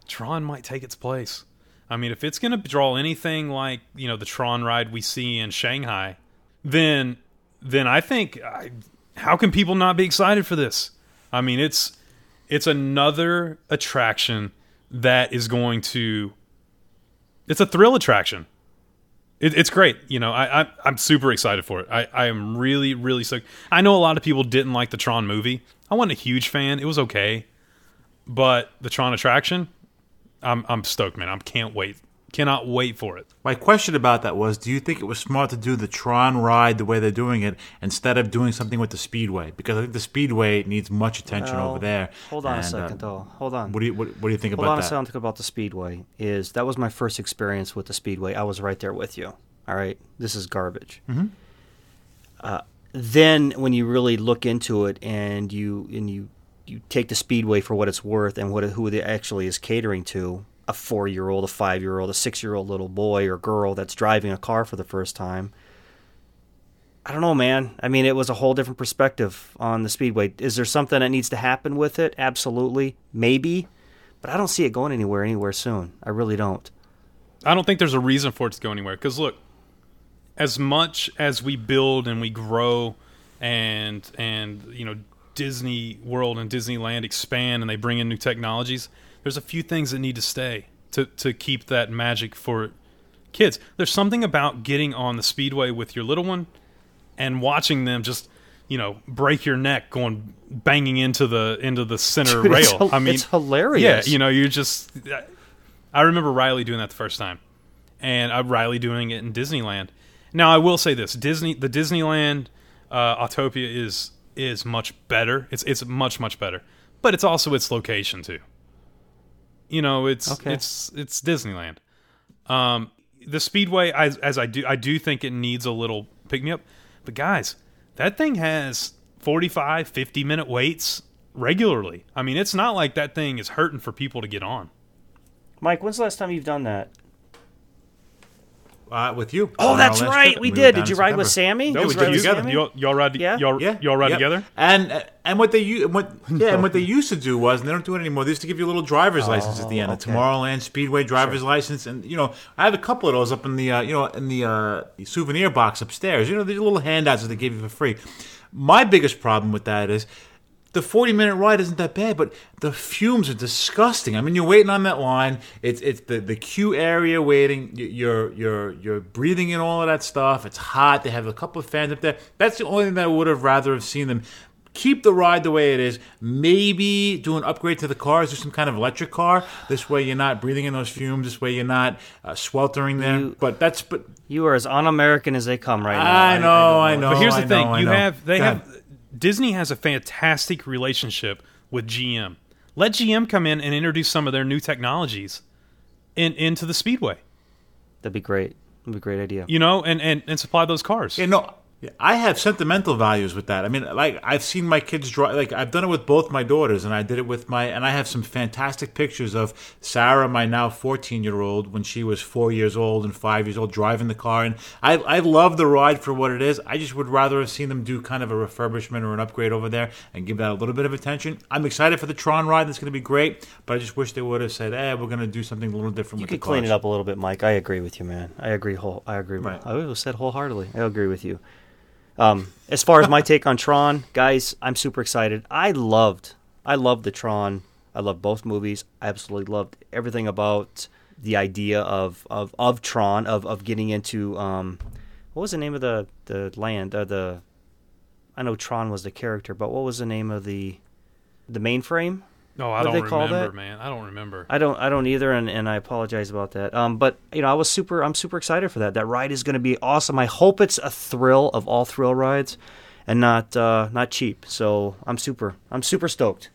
Tron might take its place. I mean, if it's going to draw anything like you know the Tron ride we see in Shanghai, then then I think I, how can people not be excited for this? I mean, it's it's another attraction that is going to it's a thrill attraction. It, it's great, you know. I, I I'm super excited for it. I, I am really really stoked. I know a lot of people didn't like the Tron movie. I wasn't a huge fan. It was okay, but the Tron attraction, I'm I'm stoked, man. I can't wait. Cannot wait for it. My question about that was do you think it was smart to do the Tron ride the way they're doing it instead of doing something with the Speedway? Because I think the Speedway needs much attention Well, over there. Hold on And, a uh, second, though. Hold on. What do you what, what do you think Hold about on a that? second about the Speedway. Is that was my first experience with the Speedway. I was right there with you. All right, this is garbage. Mm-hmm. Uh, then when you really look into it and you and you you take the Speedway for what it's worth and what it, who it actually is catering to a four year old, a five year old, a six year old little boy or girl that's driving a car for the first time. I don't know, man. I mean, it was a whole different perspective on the Speedway. Is there something that needs to happen with it? Absolutely. Maybe. But I don't see it going anywhere anywhere soon. I really don't. I don't think there's a reason for it to go anywhere. Because look, as much as we build and we grow, and and you know Disney World and Disneyland expand and they bring in new technologies, there's a few things that need to stay to to keep that magic for kids. There's something about getting on the speedway with your little one and watching them just you know break your neck going banging into the into the center Dude, rail. it's I mean, it's hilarious. Yeah, you know, you're just. I remember Riley doing that the first time, and uh, Riley doing it in Disneyland. Now, I will say this: Disney, the Disneyland uh, Autopia is is much better. It's it's much much better, but it's also its location too. You know, it's Okay. it's it's Disneyland. Um, the Speedway, as, as I do, I do think it needs a little pick me up. But guys, that thing has 45, 50 minute waits regularly. I mean, it's not like that thing is hurting for people to get on. Mike, when's the last time you've done that? Uh, with you. Oh, that's right, trip. we did. Did you ride with Sammy? No, Did we you did ride together. Y'all, y'all ride, Yeah. y'all, Yeah, y'all ride yeah. together. And and what they u- what yeah, and what they used to do was, and they don't do it anymore. They used to give you a little driver's license at the end, Oh, okay. a Tomorrowland Speedway driver's license, and you know, I have a couple of those up in the uh, you know in the, uh, the souvenir box upstairs. You know, these little handouts that they give you for free. My biggest problem with that is. The 40 minute ride isn't that bad, but the fumes are disgusting. I mean, you're waiting on that line. It's it's the, the queue area waiting. You- You're you're you're breathing in all of that stuff. It's hot. They have a couple of fans up there. That's the only thing that I would have rather have seen them keep the ride the way it is. Maybe do an upgrade to the cars, do some kind of electric car. This way, you're not breathing in those fumes. This way, you're not uh, sweltering there. You- but that's but You are as un-American as they come right now. I know, I know. But here's I the thing: know, you know. have they Go ahead. Have Disney has a fantastic relationship with GM. Let GM come in and introduce some of their new technologies in into the speedway. That'd be great. That'd be a great idea. You know, and and, and supply those cars. Yeah, no, yeah, I have sentimental values with that. I mean, like I've seen my kids draw. Like I've done it with both my daughters, and I did it with my. And I have some fantastic pictures of Sarah, my now fourteen-year-old, when she was four years old and five years old, driving the car. And I, I love the ride for what it is. I just would rather have seen them do kind of a refurbishment or an upgrade over there and give that a little bit of attention. I'm excited for the Tron ride. That's going to be great, but I just wish they would have said, "Hey, we're going to do something a little different You with could the clean cars." it up a little bit, Mike. I agree with you, man. I agree. Whole. I agree. Right. I said wholeheartedly. I agree with you. Um, as far as my take on Tron, guys, I'm super excited. I loved, I loved the Tron. I loved both movies. I absolutely loved everything about the idea of of, of Tron, of of getting into um, what was the name of the the land? Uh, the I know Tron was the character, but what was the name of the the mainframe? No, I What do don't they call remember, that? man. I don't remember. I don't I don't either and, and I apologize about that. Um but you know, I was super I'm super excited for that. That ride is gonna be awesome. I hope it's a thrill of all thrill rides and not uh not cheap. So I'm super I'm super stoked.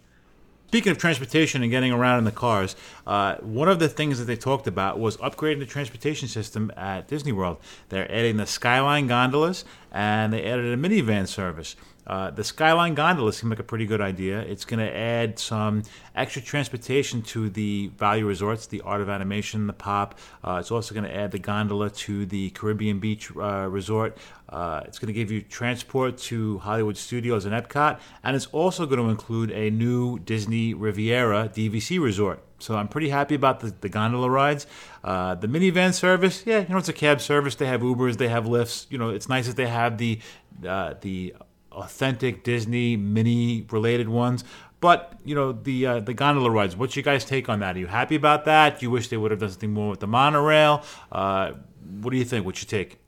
Speaking of transportation and getting around in the cars, uh, one of the things that they talked about was upgrading the transportation system at Disney World. They're adding the Skyline gondolas and they added a Minnie Van service. Uh, the Skyline gondola seem like a pretty good idea. It's going to add some extra transportation to the value resorts, the Art of Animation, the Pop. Uh, it's also going to add the gondola to the Caribbean Beach uh, Resort. Uh, it's going to give you transport to Hollywood Studios and Epcot, and it's also going to include a new Disney Riviera DVC resort. So I'm pretty happy about the, the gondola rides. Uh, the Minnie Van service, yeah, you know, it's a cab service. They have Ubers, they have Lyfts. You know, it's nice that they have the uh, the authentic Disney mini related ones. But you know the uh, the gondola rides. What's your guys' take on that? Are you happy about that? Do you wish they would have done something more with the monorail? Uh, what do you think? What's your take?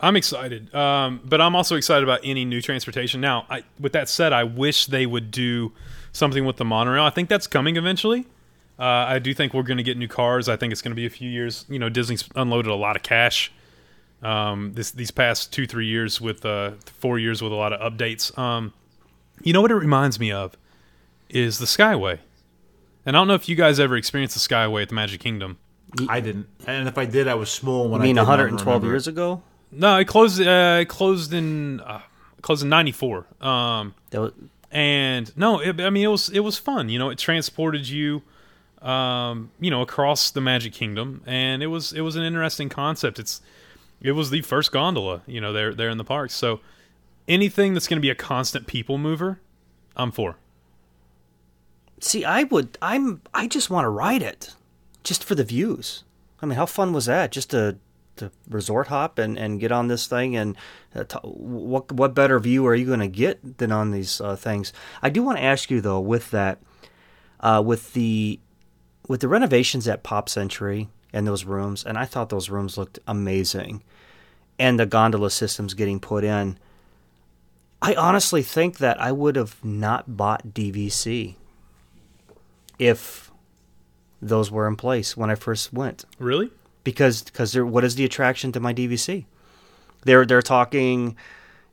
I'm excited, um, but I'm also excited about any new transportation. Now, I, with that said, I wish they would do something with the monorail. I think that's coming eventually. Uh, I do think we're going to get new cars. I think it's going to be a few years. You know, Disney's unloaded a lot of cash um, this these past two three years with uh, four years with a lot of updates. Um, you know what it reminds me of is the Skyway, and I don't know if you guys ever experienced the Skyway at the Magic Kingdom. I didn't, and if I did, I was small when I mean 112 years ago? No, it closed. Uh, it closed in uh, closed in '94. Um, was, and no, it, I mean it was it was fun. You know, it transported you, um, you know, across the Magic Kingdom, and it was it was an interesting concept. It's it was the first gondola, you know, there there in the parks. So anything that's going to be a constant people mover, I'm for. see, I would I'm I just want to ride it just for the views. I mean, how fun was that? Just to to resort hop and, and get on this thing. And uh, t- what what better view are you going to get than on these uh, things? I do want to ask you though, with that, uh, with the with the renovations at Pop Century and those rooms, and I thought those rooms looked amazing, and the gondola systems getting put in. I honestly think that I would have not bought DVC if those were in place when I first went Really? because because they're, what is the attraction to my DVC? They're they're talking,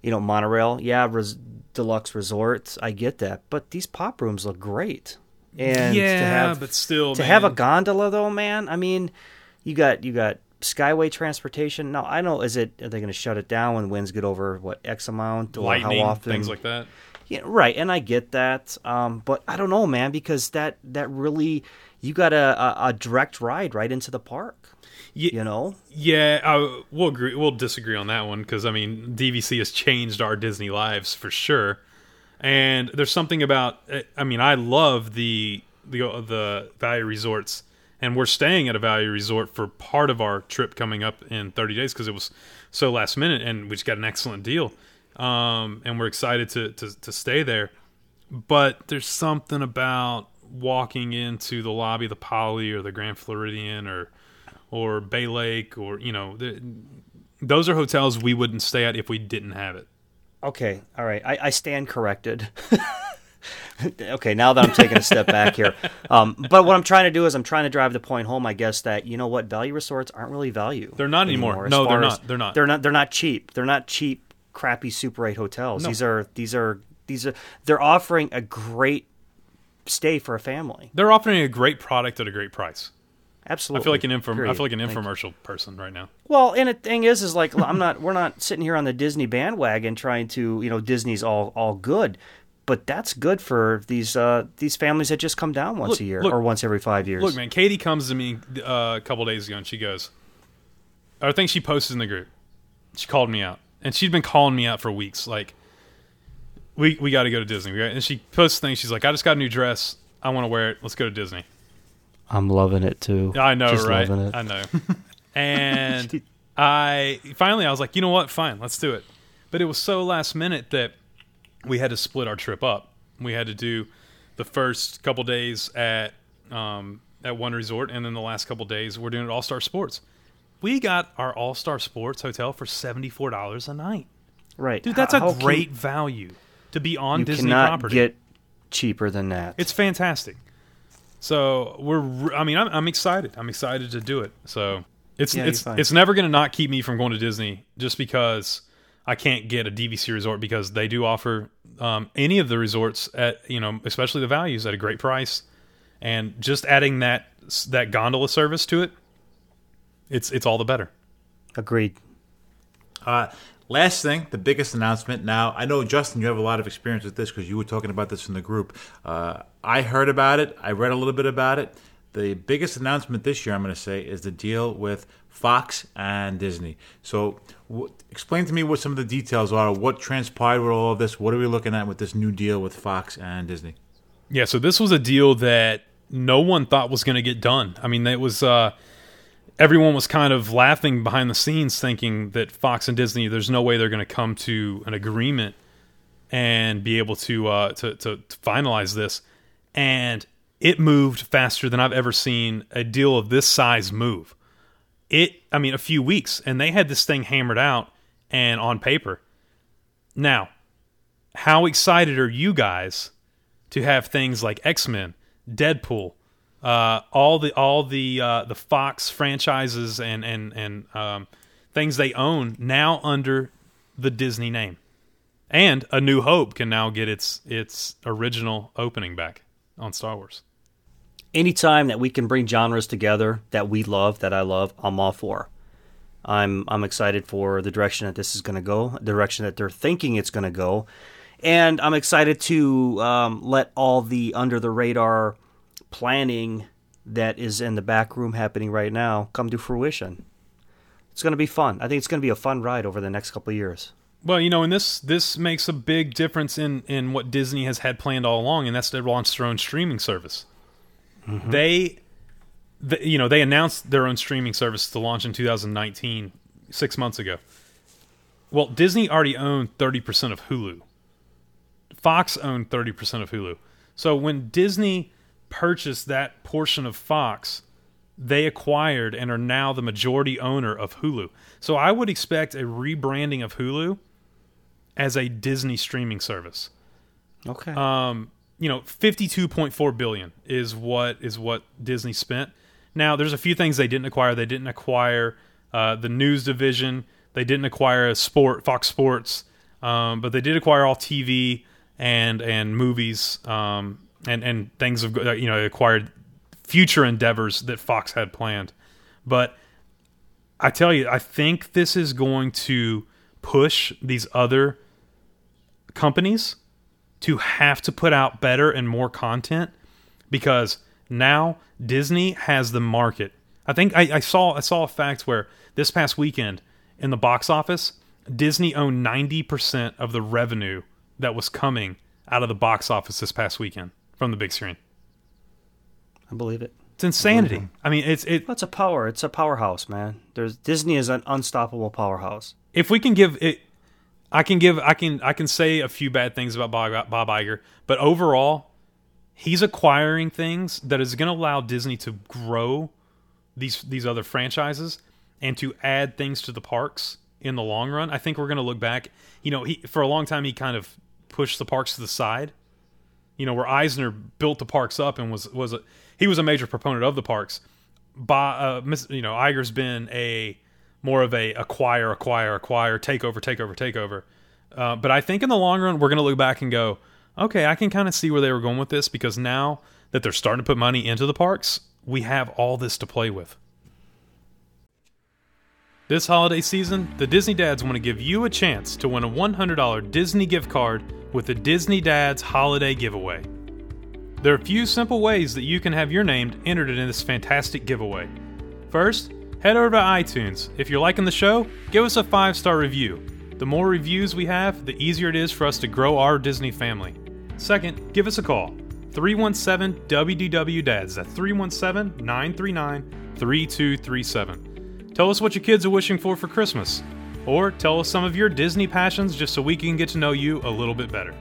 you know, monorail, yeah, res, deluxe resorts. I get that, but these pop rooms look great. And yeah, to have, but still, to man. have a gondola though, man. I mean, you got you got Skyway transportation. No, I don't know. Is it? Are they going to shut it down when winds get over what X amount or lightning, how often? things like that. Yeah, right, and I get that, um, but I don't know, man, because that that really you got a, a, a direct ride right into the park. You know, Yeah, I, we'll agree. We'll disagree on that one because I mean, DVC has changed our Disney lives for sure. And there's something about. I mean, I love the the the value resorts, and we're staying at a value resort for part of our trip coming up in 30 days because it was so last minute, and we just got an excellent deal. Um, and we're excited to, to to stay there. But there's something about walking into the lobby of the Poly or the Grand Floridian or or Bay Lake or you know the, those are hotels we wouldn't stay at if we didn't have it. Okay, all right. I, I stand corrected. okay, now that I'm taking a step back here, um, but what I'm trying to do is I'm trying to drive the point home. I guess that you know what value resorts aren't really value. They're not anymore. as No, they're not. They're not. They're not. They're not cheap. They're not cheap, crappy Super Eight hotels. No. These are these are these are. They're offering a great stay for a family. They're offering a great product at a great price. Absolutely. I feel like an I feel like an infomercial person right now. Well, and the thing is, is like I'm not. We're not sitting here on the Disney bandwagon trying to, you know, Disney's all all good, but that's good for these uh these families that just come down once Look- a year look- or once every five years. Look, man, Katie comes to me uh, a couple days ago and she goes, I think she posted in the group. She called me out, and she'd been calling me out for weeks. Like, we we got to go to Disney. And she posts things. She's like, I just got a new dress. I want to wear it. Let's go to Disney. I'm loving it too. I know, Just right? I know. and I finally I was like, you know what? Fine, let's do it. But it was so last minute that we had to split our trip up. We had to do the first couple days at um, at one resort, and then the last couple days we're doing it All Star Sports. We got our All Star Sports hotel for seventy four dollars a night, Right, dude. That's How- a how great value to be on you Disney cannot property. get cheaper than that. It's fantastic. So we're. I mean, I'm, I'm excited. I'm excited to do it. So it's Yeah, it's it's never going to not keep me from going to Disney just because I can't get a DVC resort because they do offer um, any of the resorts at you know especially the values at a great price, and just adding that that gondola service to it, it's it's all the better. Agreed. Uh, last thing, the biggest announcement. Now, I know Justin, you have a lot of experience with this because you were talking about this in the group. Uh, I heard about it. I read a little bit about it. The biggest announcement this year, I'm going to say, is the deal with Fox and Disney. So, w- explain to me what some of the details are. What transpired with all of this? What are we looking at with this new deal with Fox and Disney? Yeah, so this was a deal that no one thought was going to get done. I mean, it was uh, everyone was kind of laughing behind the scenes, thinking that Fox and Disney, there's no way they're going to come to an agreement and be able to, uh, to to to finalize this. And it moved faster than I've ever seen a deal of this size move. It, I mean, a few weeks, and they had this thing hammered out and on paper. Now, how excited are you guys? to have things like X Men, Deadpool, uh, all the all the uh, the Fox franchises and and and um, things they own now under the Disney name, and A New Hope can now get its its original opening back on Star Wars. anytime that we can bring genres together that we love, that I love, I'm all for. I'm I'm excited for the direction that this is going to go, direction that they're thinking it's going to go, and I'm excited to um, let all the under the radar planning that is in the back room happening right now come to fruition. It's going to be fun. I think it's going to be a fun ride over the next couple of years. Well, you know, and this this makes a big difference in in what Disney has had planned all along, and that's to launch their own streaming service. Mm-hmm. They the, you know, they announced their own streaming service to launch in 2019, six months ago. Well, Disney already owned 30% of Hulu. Fox owned 30% of Hulu. So when Disney purchased that portion of Fox, they acquired and are now the majority owner of Hulu. So I would expect a rebranding of Hulu as a Disney streaming service. Okay. Um, you know, 52.4 billion is what is what Disney spent. Now, there's a few things they didn't acquire. They didn't acquire uh, the news division. They didn't acquire a sport, Fox Sports, um, but they did acquire all TV and and movies um, and and things of uh, you know acquired future endeavors that Fox had planned. But I tell you, I think this is going to push these other companies to have to put out better and more content because now Disney has the market. I think I, I saw I saw a fact where this past weekend in the box office, Disney owned ninety percent of the revenue that was coming out of the box office this past weekend from the big screen. I believe it. It's insanity. I mean, it's it. Well, it's a power. It's a powerhouse, man. There's Disney is an unstoppable powerhouse. If we can give it, I can give I can I can say a few bad things about Bob, Bob Iger, but overall, he's acquiring things that is going to allow Disney to grow these these other franchises and to add things to the parks in the long run. I think we're going to look back. You know, he for a long time he kind of pushed the parks to the side. You know, where Eisner built the parks up and was was a, he was a major proponent of the parks. By uh, you know, Iger's been a more of a acquire, acquire, acquire, take over, take over, take over. Uh, but I think in the long run, we're going to look back and go, okay, I can kind of see where they were going with this because now that they're starting to put money into the parks, we have all this to play with. This holiday season, the Disney Dads want to give you a chance to win a $100 Disney gift card with the Disney Dads Holiday Giveaway. There are a few simple ways that you can have your name entered in this fantastic giveaway. First, head over to iTunes. If you're liking the show, give us a five star review. The more reviews we have, the easier it is for us to grow our Disney family. Second, give us a call 317 WDW Dads. That's 317 939 3237. Tell us what your kids are wishing for for Christmas. Or tell us some of your Disney passions just so we can get to know you a little bit better.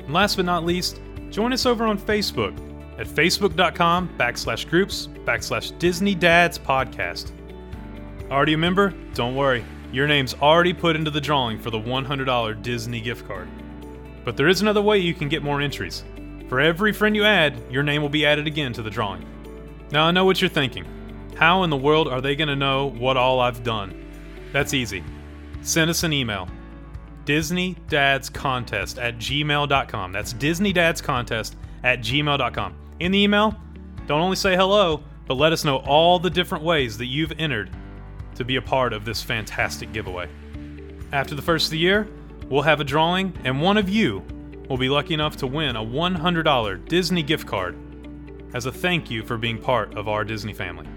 And last but not least, join us over on Facebook at facebook.com backslash groups backslash Disney Dads Podcast. Already a member? Don't worry. Your name's already put into the drawing for the $100 Disney gift card. But there is another way you can get more entries. For every friend you add, your name will be added again to the drawing. Now I know what you're thinking. How in the world are they going to know what all I've done? That's easy. Send us an email. DisneyDadsContest at gmail.com. That's DisneyDadsContest at gmail.com. In the email, don't only say hello, but let us know all the different ways that you've entered to be a part of this fantastic giveaway. After the first of the year, we'll have a drawing, and one of you will be lucky enough to win a $100 Disney gift card as a thank you for being part of our Disney family.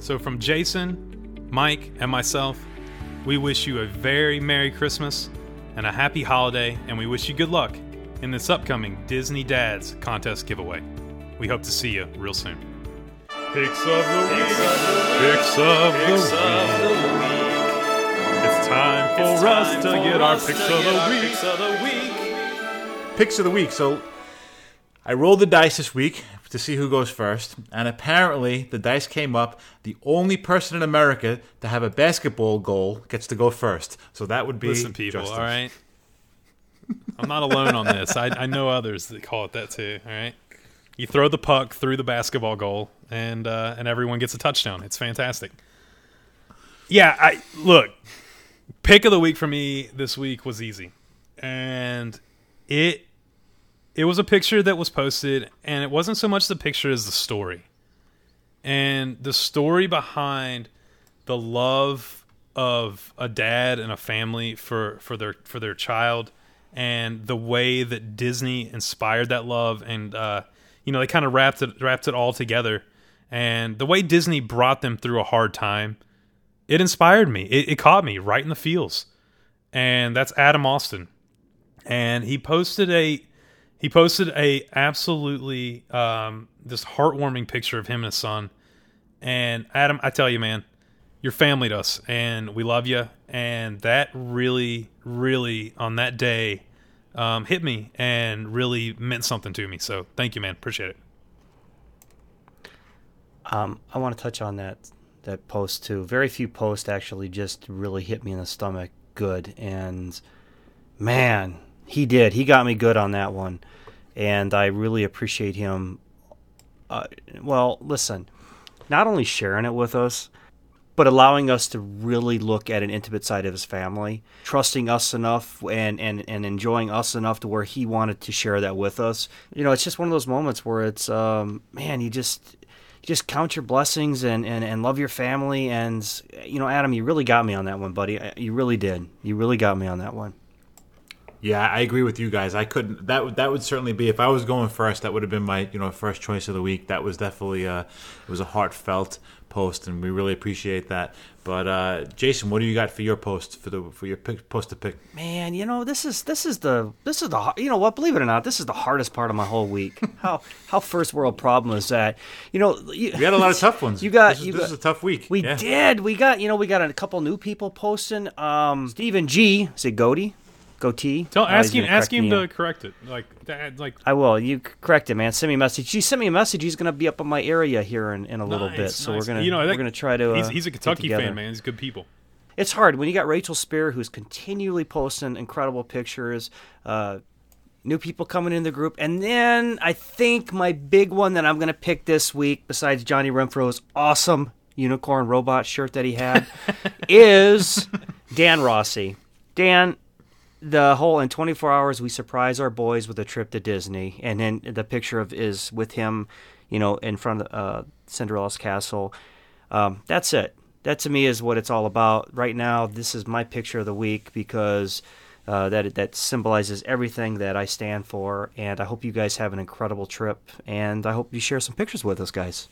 So, from Jason, Mike, and myself, we wish you a very Merry Christmas and a happy holiday, and we wish you good luck in this upcoming Disney Dads contest giveaway. We hope to see you real soon. Picks of the week. Picks of the week. It's time for us to get our picks of the week. picks of the week. So I rolled the dice this week to see who goes first, and apparently the dice came up. The only person in America to have a basketball goal gets to go first. So that would be Listen, people, Justin. all right? I'm not alone on this. I, I know others that call it that too, all right? You throw the puck through the basketball goal, and uh, and everyone gets a touchdown. It's fantastic. Yeah, I look. Pick of the week for me this week was easy, and it it was a picture that was posted, and it wasn't so much the picture as the story, and the story behind the love of a dad and a family for for their for their child, and the way that Disney inspired that love, and uh, you know they kind of wrapped it wrapped it all together, and the way Disney brought them through a hard time, it inspired me. It, it caught me right in the feels, and that's Adam Austin, and he posted a he posted a absolutely um, this heartwarming picture of him and his son, And Adam, I tell you, man, you're family to us, and we love you. And that really, really, on that day, um, hit me and really meant something to me. So thank you, man. Appreciate it. Um, I want to touch on that that post too. Very few posts actually just really hit me in the stomach good, and man, he did. He got me good on that one, and I really appreciate him. Uh, well, listen, not only sharing it with us, but allowing us to really look at an intimate side of his family, trusting us enough and, and, and enjoying us enough to where he wanted to share that with us. You know, it's just one of those moments where it's, um, man, you just just count your blessings and, and, and love your family. And, you know, Adam, you really got me on that one, buddy. You really did. You really got me on that one. Yeah, I agree with you guys. I couldn't. That would that would certainly be if I was going first. That would have been my you know first choice of the week. That was definitely uh, it was a heartfelt post, and we really appreciate that. But uh, Jason, what do you got for your post for the for your pick, post to pick? Man, you know this is this is the this is the you know what? Believe it or not, this is the hardest part of my whole week. how how first world problem is that? You know, you, We had a lot of tough ones. You got this, you this got, is a tough week. We Yeah. did. We got you know we got a couple new people posting. Um, Stephen G. Is it Goatee? Goatee? Tell, ask him, ask him to correct it. Like, that, like I will. You correct it, man. Send me a message. He sent me a message. He's going to be up in my area here in, in a little bit. So nice. we're gonna you know, we're gonna try to. Uh, he's, he's a Kentucky fan, man. He's good people. It's hard when you got Rachel Spear, who's continually posting incredible pictures. Uh, new people coming in the group, and then I think my big one that I'm going to pick this week, besides Johnny Renfro's awesome unicorn robot shirt that he had, is Dan Rossi. Dan, the whole in 24 hours we surprise our boys with a trip to Disney, and then the picture of is with him, you know, in front of uh, Cinderella's castle. Um, that's it. That to me is what it's all about. Right now, this is my picture of the week because uh, that that symbolizes everything that I stand for. And I hope you guys have an incredible trip, and I hope you share some pictures with us, guys.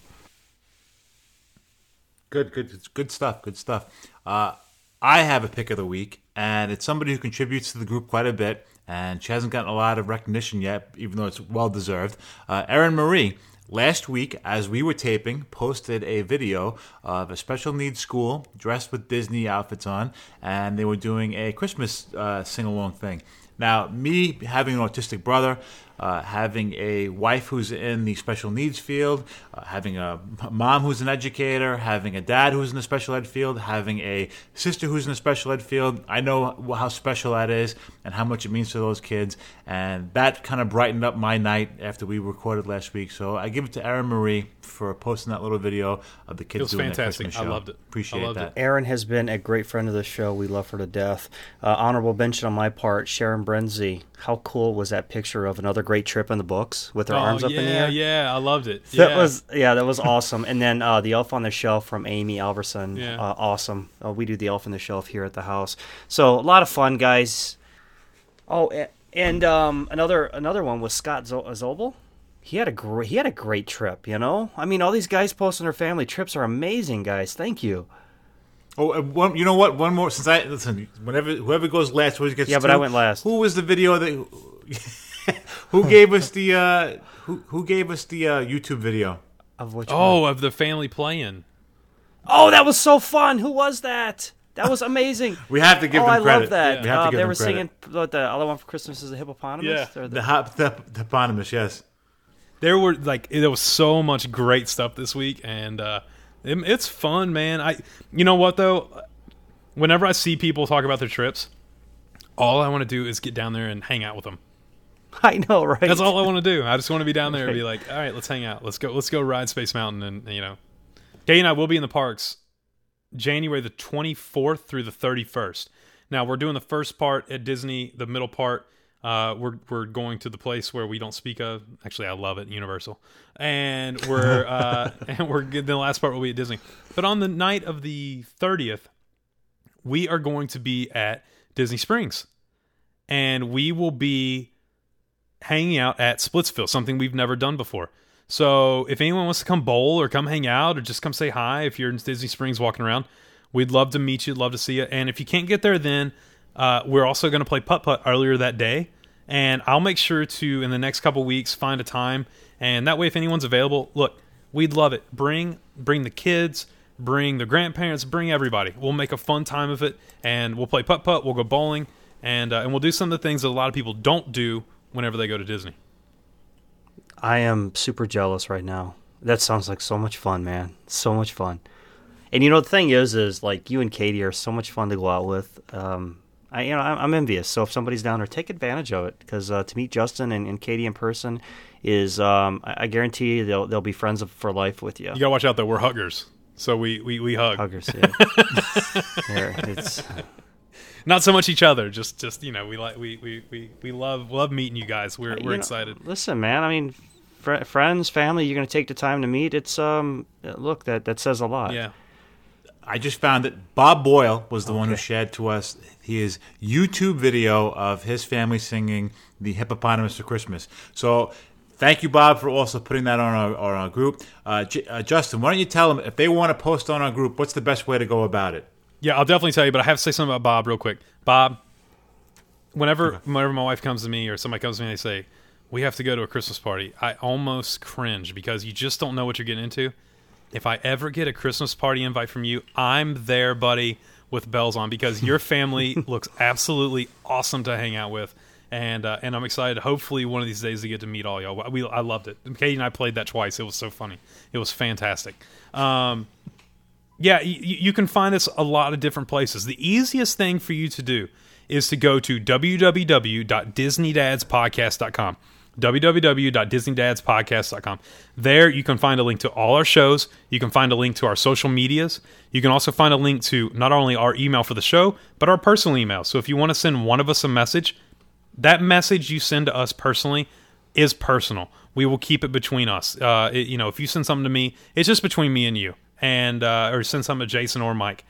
Good, good, good stuff. Good stuff. Uh, I have a pick of the week, and it's somebody who contributes to the group quite a bit, and she hasn't gotten a lot of recognition yet, even though it's well deserved. Uh, Erin Marie. Last week, as we were taping, posted a video of a special needs school dressed with Disney outfits on, and they were doing a Christmas uh, sing along thing. Now, me having an autistic brother, uh, having a wife who's in the special needs field, uh, having a mom who's an educator, having a dad who's in the special ed field, having a sister who's in the special ed field, I know how special that is and how much it means to those kids. And that kind of brightened up my night after we recorded last week. So I give it to Erin Marie for posting that little video of the kids It was doing fantastic. that Christmas I show. loved it. Appreciate loved that. it. Erin has been a great friend of the show. We love her to death. Uh, honorable mention on my part, Sharon Brenzi. How cool was that picture of another great trip in the books with her oh, arms up yeah, in the air? yeah, I loved it. That yeah. was yeah, that was awesome. And then uh, the Elf on the Shelf from Amy Alverson, Yeah. uh, awesome. Uh, we do the Elf on the Shelf here at the house, so a lot of fun, guys. Oh, and um, another another one was Scott Zo- Zobel. He had a great he had a great trip. You know, I mean, all these guys posting their family trips are amazing, guys. Thank you. Oh, uh, one, you know what? One more. Since I listen, whenever whoever goes last always gets. Yeah, but. I went last. Who was the video that? who gave us the? Uh, who who gave us the uh, YouTube video? Of which one? Oh, of the family playing. Oh, that was so fun. Who was that? That was amazing. We have to give oh, them I credit. love that. We have Uh, to give they were credit. singing what the all I want for Christmas is a hippopotamus. Yeah. Or the hop the, the eponymous. Yes. There were like there was so much great stuff this week, and uh, it, it's fun, man. I, you know what though, whenever I see people talk about their trips, all I want to do is get down there and hang out with them. I know, right? That's all I want to do. I just want to be down there and be like, all right, let's hang out. Let's go. Let's go ride Space Mountain, and you know, Kay and I will be in the parks January the 24th through the 31st. Now we're doing the first part at Disney, the middle part. Uh, we're we're going to the place where we don't speak of. Actually, I love it, Universal, and we're uh, and we're the last part will be at Disney. But on the night of the 30th, we are going to be at Disney Springs, and we will be hanging out at Splitsville, something we've never done before. So if anyone wants to come bowl or come hang out or just come say hi, if you're in Disney Springs walking around, we'd love to meet you, love to see you. And if you can't get there, then uh, we're also going to play putt putt earlier that day. And I'll make sure to in the next couple weeks find a time, and that way, if anyone's available, look, We'd love it. Bring bring the kids, bring the grandparents, bring everybody. We'll make a fun time of it, and we'll play putt putt. We'll go bowling, and uh, and we'll do some of the things that a lot of people don't do whenever they go to Disney. I am super jealous right now. That sounds like so much fun, man. So much fun. And you know the thing is, is like you and Katie are so much fun to go out with. Um, I you know I'm, I'm envious. So if somebody's down there, take advantage of it because uh, to meet Justin and, and Katie in person is um, I, I guarantee you they'll they'll be friends of, for life with you. You gotta watch out though. We're huggers, so we we, we hug. Huggers, yeah. There, it's Not so much each other. Just just you know we like we we we, we love love meeting you guys. We're we're know, excited. Listen, man. I mean, fr- friends, family. You're going to take the time to meet. It's um, look that that says a lot. Yeah. I just found that Bob Boyle was the one who shared to us his YouTube video of his family singing the hippopotamus for Christmas. So thank you, Bob, for also putting that on our, on our group. Uh, J- uh, Justin, why don't you tell them if they want to post on our group, what's the best way to go about it? Yeah, I'll definitely tell you, but I have to say something about Bob real quick. Bob, whenever whenever my wife comes to me or somebody comes to me and they say, We have to go to a Christmas party, I almost cringe because you just don't know what you're getting into. If I ever get a Christmas party invite from you, I'm there, buddy, with bells on because your family looks absolutely awesome to hang out with. And uh, and I'm excited. Hopefully, one of these days to get to meet all y'all. We I loved it. Katie and I played that twice. It was so funny. It was fantastic. Um, yeah, you, you can find us a lot of different places. The easiest thing for you to do is to go to www.disneydadspodcast.com. www.disneydadspodcast.com. There you can find a link to all our shows. You can find a link to our social medias. You can also find a link to not only our email for the show, but our personal email. So if you want to send one of us a message, that message you send to us personally is personal. We will keep it between us. Uh, it- you know, if you send something to me, it's just between me and you, and uh, or send something to Jason or Mike.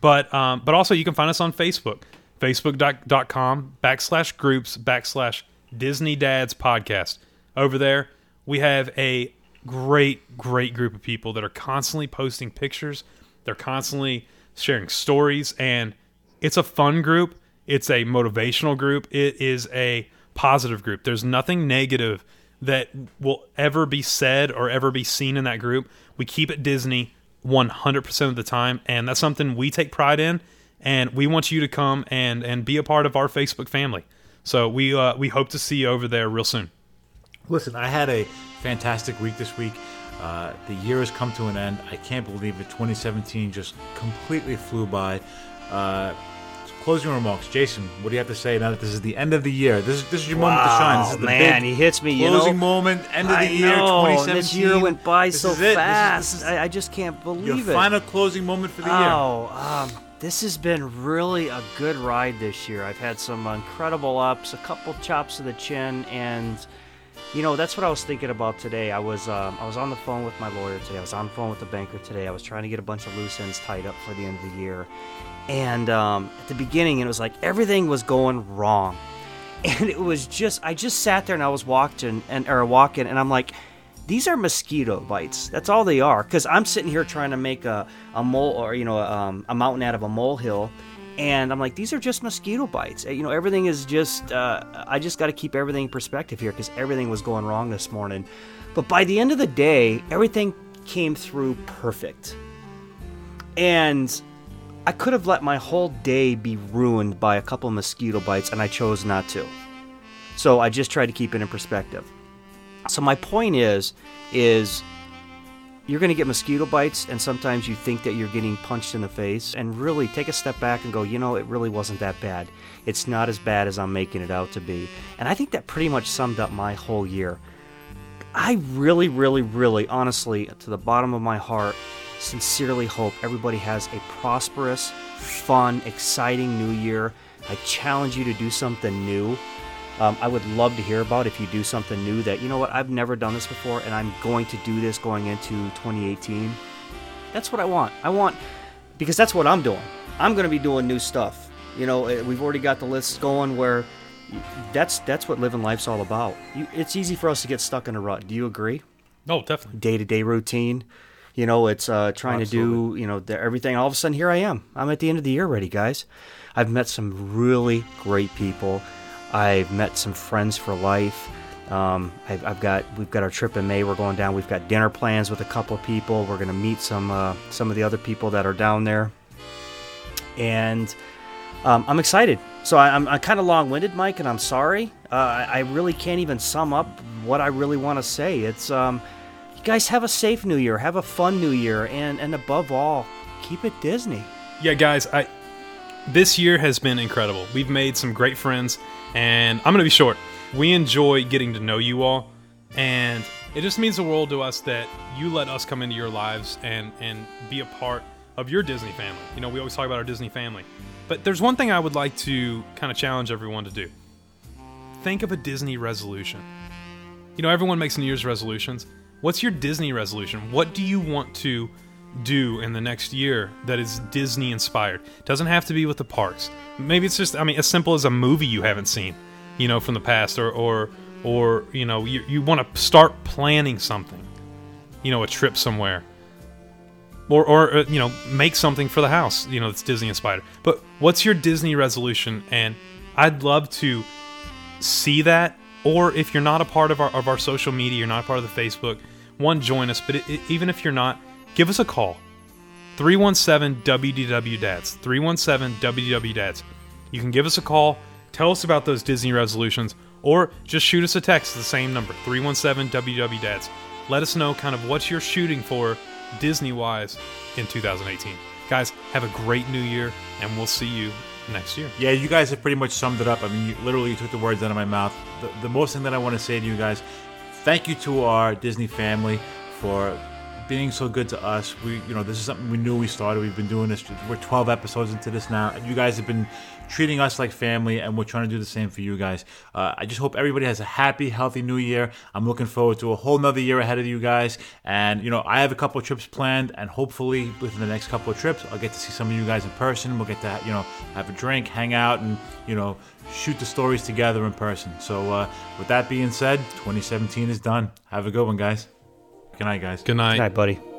But um, but also you can find us on Facebook, facebook.com backslash groups backslash Disney Dads Podcast. Over there, we have a great, great group of people that are constantly posting pictures. They're constantly sharing stories, and it's a fun group. It's a motivational group. It is a positive group. There's nothing negative that will ever be said or ever be seen in that group. We keep it Disney 100% of the time, and that's something we take pride in. And we want you to come and and be a part of our Facebook family. So we uh, we hope to see you over there real soon. Listen, I had a fantastic week this week. Uh, the year has come to an end. I can't believe it. 2017 just completely flew by. Uh, closing remarks, Jason. What do you have to say now that this is the end of the year? This is this is your moment to shine. This is the man, big he hits me. You closing know, moment, end of the I year, know, 2017. This year went by This so it. This is- fast. this is I, I just can't believe your it. final closing moment for the year. Oh, um, this has been really a good ride this year. I've had some incredible ups, a couple chops to the chin, and you know that's what I was thinking about today. I was um, I was on the phone with my lawyer today. I was on the phone with the banker today. I was trying to get a bunch of loose ends tied up for the end of the year, and um, at the beginning it was like everything was going wrong, and it was just I just sat there and I was walking and or walking, and I'm like these are mosquito bites. That's all they are. Because I'm sitting here trying to make a, a mole or you know um, a mountain out of a molehill, and I'm like, these are just mosquito bites. You know, everything is just. Uh, I just got to keep everything in perspective here because everything was going wrong this morning. But by the end of the day, everything came through perfect, and I could have let my whole day be ruined by a couple mosquito bites, and I chose not to. So I just tried to keep it in perspective. So my point is, is you're going to get mosquito bites, and sometimes you think that you're getting punched in the face, and really take a step back and go, you know, it really wasn't that bad. It's not as bad as I'm making it out to be. And I think that pretty much summed up my whole year. I really, really, really, honestly, to the bottom of my heart, sincerely hope everybody has a prosperous, fun, exciting new year. I challenge you to do something new. Um, I would love to hear about if you do something new that, you know what, I've never done this before and I'm going to do this going into 2018. That's what I want. I want, because that's what I'm doing. I'm going to be doing new stuff. You know, eh, we've already got the list going where that's that's what living life's all about. You, it's easy for us to get stuck in a rut. Do you agree? Oh, definitely. Day to day routine. You know, it's uh, trying to do you know the, everything. All of a sudden, here I am. I'm at the end of the year already, guys. I've met some really great people. I've met some friends for life. Um, I've, I've got we've got our trip in May. We're going down. We've got dinner plans with a couple of people. We're going to meet some uh, some of the other people that are down there, and um, I'm excited. So I, I'm, I'm kind of long-winded, Mike, and I'm sorry. Uh, I, I really can't even sum up what I really want to say. It's um, guys have a safe New Year, have a fun New Year, and and above all, keep it Disney. Yeah, guys, I this year has been incredible. We've made some great friends, and I'm gonna be short. We enjoy getting to know you all, and it just means the world to us that you let us come into your lives and and be a part of your Disney family. You know, we always talk about our Disney family, but there's one thing I would like to kind of challenge everyone to do. Think of a Disney resolution. You know, everyone makes New Year's resolutions. What's your Disney resolution? What do you want to do in the next year that is Disney inspired? Doesn't have to be with the parks. Maybe it's just, I mean, as simple as a movie you haven't seen, you know, from the past, or or or you know, you you want to start planning something, you know, a trip somewhere, or or uh, you know, make something for the house, you know, that's Disney inspired. But what's your Disney resolution? And I'd love to see that or if you're not a part of our, of our social media you're not a part of the facebook one join us but it, it- even if you're not give us a call. 317 wdw dads. 317 wdw dads. You can give us a call tell us about those disney resolutions or just shoot us a text the same number 317 wdw dads. Let us know kind of what you're shooting for disney wise in 2018 guys have a great new year and we'll see you next year. Yeah, you guys have pretty much summed it up. I mean, you literally took the words out of my mouth. The, the most thing that I want to say to you guys, thank you to our Disney family for being so good to us. We, you know, this is something we knew we started. We've been doing this. We're 12 episodes into this now, you guys have been treating us like family, and we're trying to do the same for you guys. Uh, I just hope everybody has a happy, healthy New Year. I'm looking forward to a whole nother year ahead of you guys, and you know, I have a couple of trips planned, and hopefully within the next couple of trips, I'll get to see some of you guys in person. We'll get to, you know, have a drink, hang out, and you know, shoot the stories together in person. So, uh, with that being said, 2017 is done. Have a good one, guys. Good night, guys. good night Good night, buddy.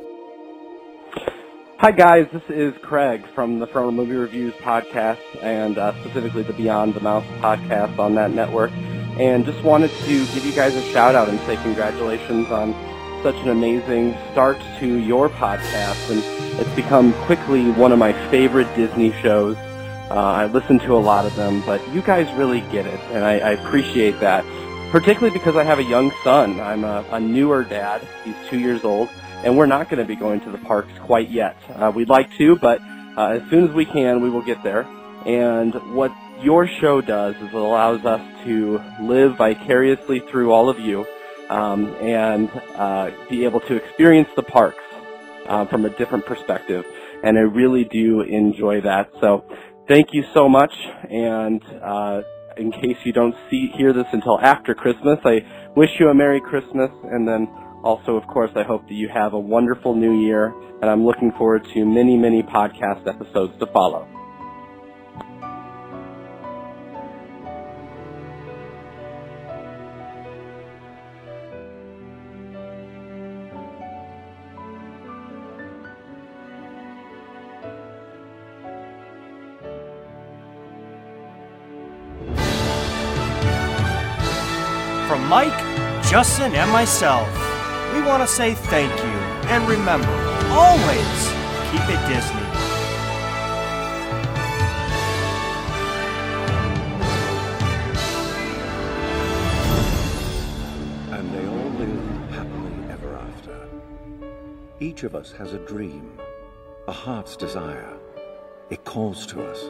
Hi guys, this is Craig from the From Movie Reviews podcast and uh, specifically the Beyond the Mouse podcast on that network. And just wanted to give you guys a shout out and say congratulations on such an amazing start to your podcast. And it's become quickly one of my favorite Disney shows. Uh, I listen to a lot of them, but you guys really get it, and I, I appreciate that. Particularly because I have a young son. I'm a, a newer dad. He's two years old and we're not going to be going to the parks quite yet. Uh, we'd like to, but uh, as soon as we can, we will get there. And what your show does is it allows us to live vicariously through all of you um, and uh, be able to experience the parks uh, from a different perspective. And I really do enjoy that. So thank you so much. And uh, in case you don't see hear this until after Christmas, I wish you a Merry Christmas and then also, of course, I hope that you have a wonderful new year, and I'm looking forward to many, many podcast episodes to follow. From Mike, Justin, and myself, we want to say thank you. And remember, always keep it Disney. And they all live happily ever after. Each of us has a dream, a heart's desire. It calls to us.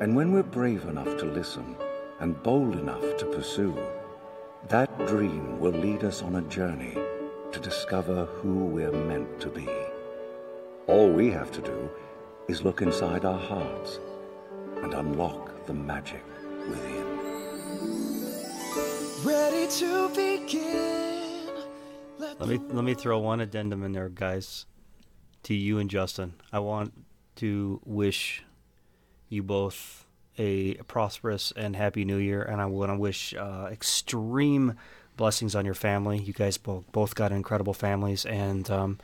And when we're brave enough to listen and bold enough to pursue, that dream will lead us on a journey to discover who we're meant to be. All we have to do is look inside our hearts and unlock the magic within. Ready to begin. Let me let me throw one addendum in there, guys, to you and Justin. I want to wish you both a prosperous and happy New Year, and I want to wish uh, extreme blessings on your family. You guys both both got incredible families, and um,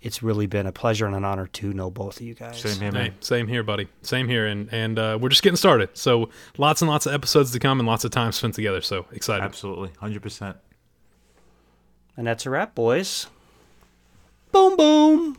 it's really been a pleasure and an honor to know both of you guys. Same here, man. Hey, same here, buddy. Same here, and and uh, we're just getting started. So lots and lots of episodes to come, and lots of time spent together. So excited. Absolutely, hundred percent. And that's a wrap, boys. Boom, boom.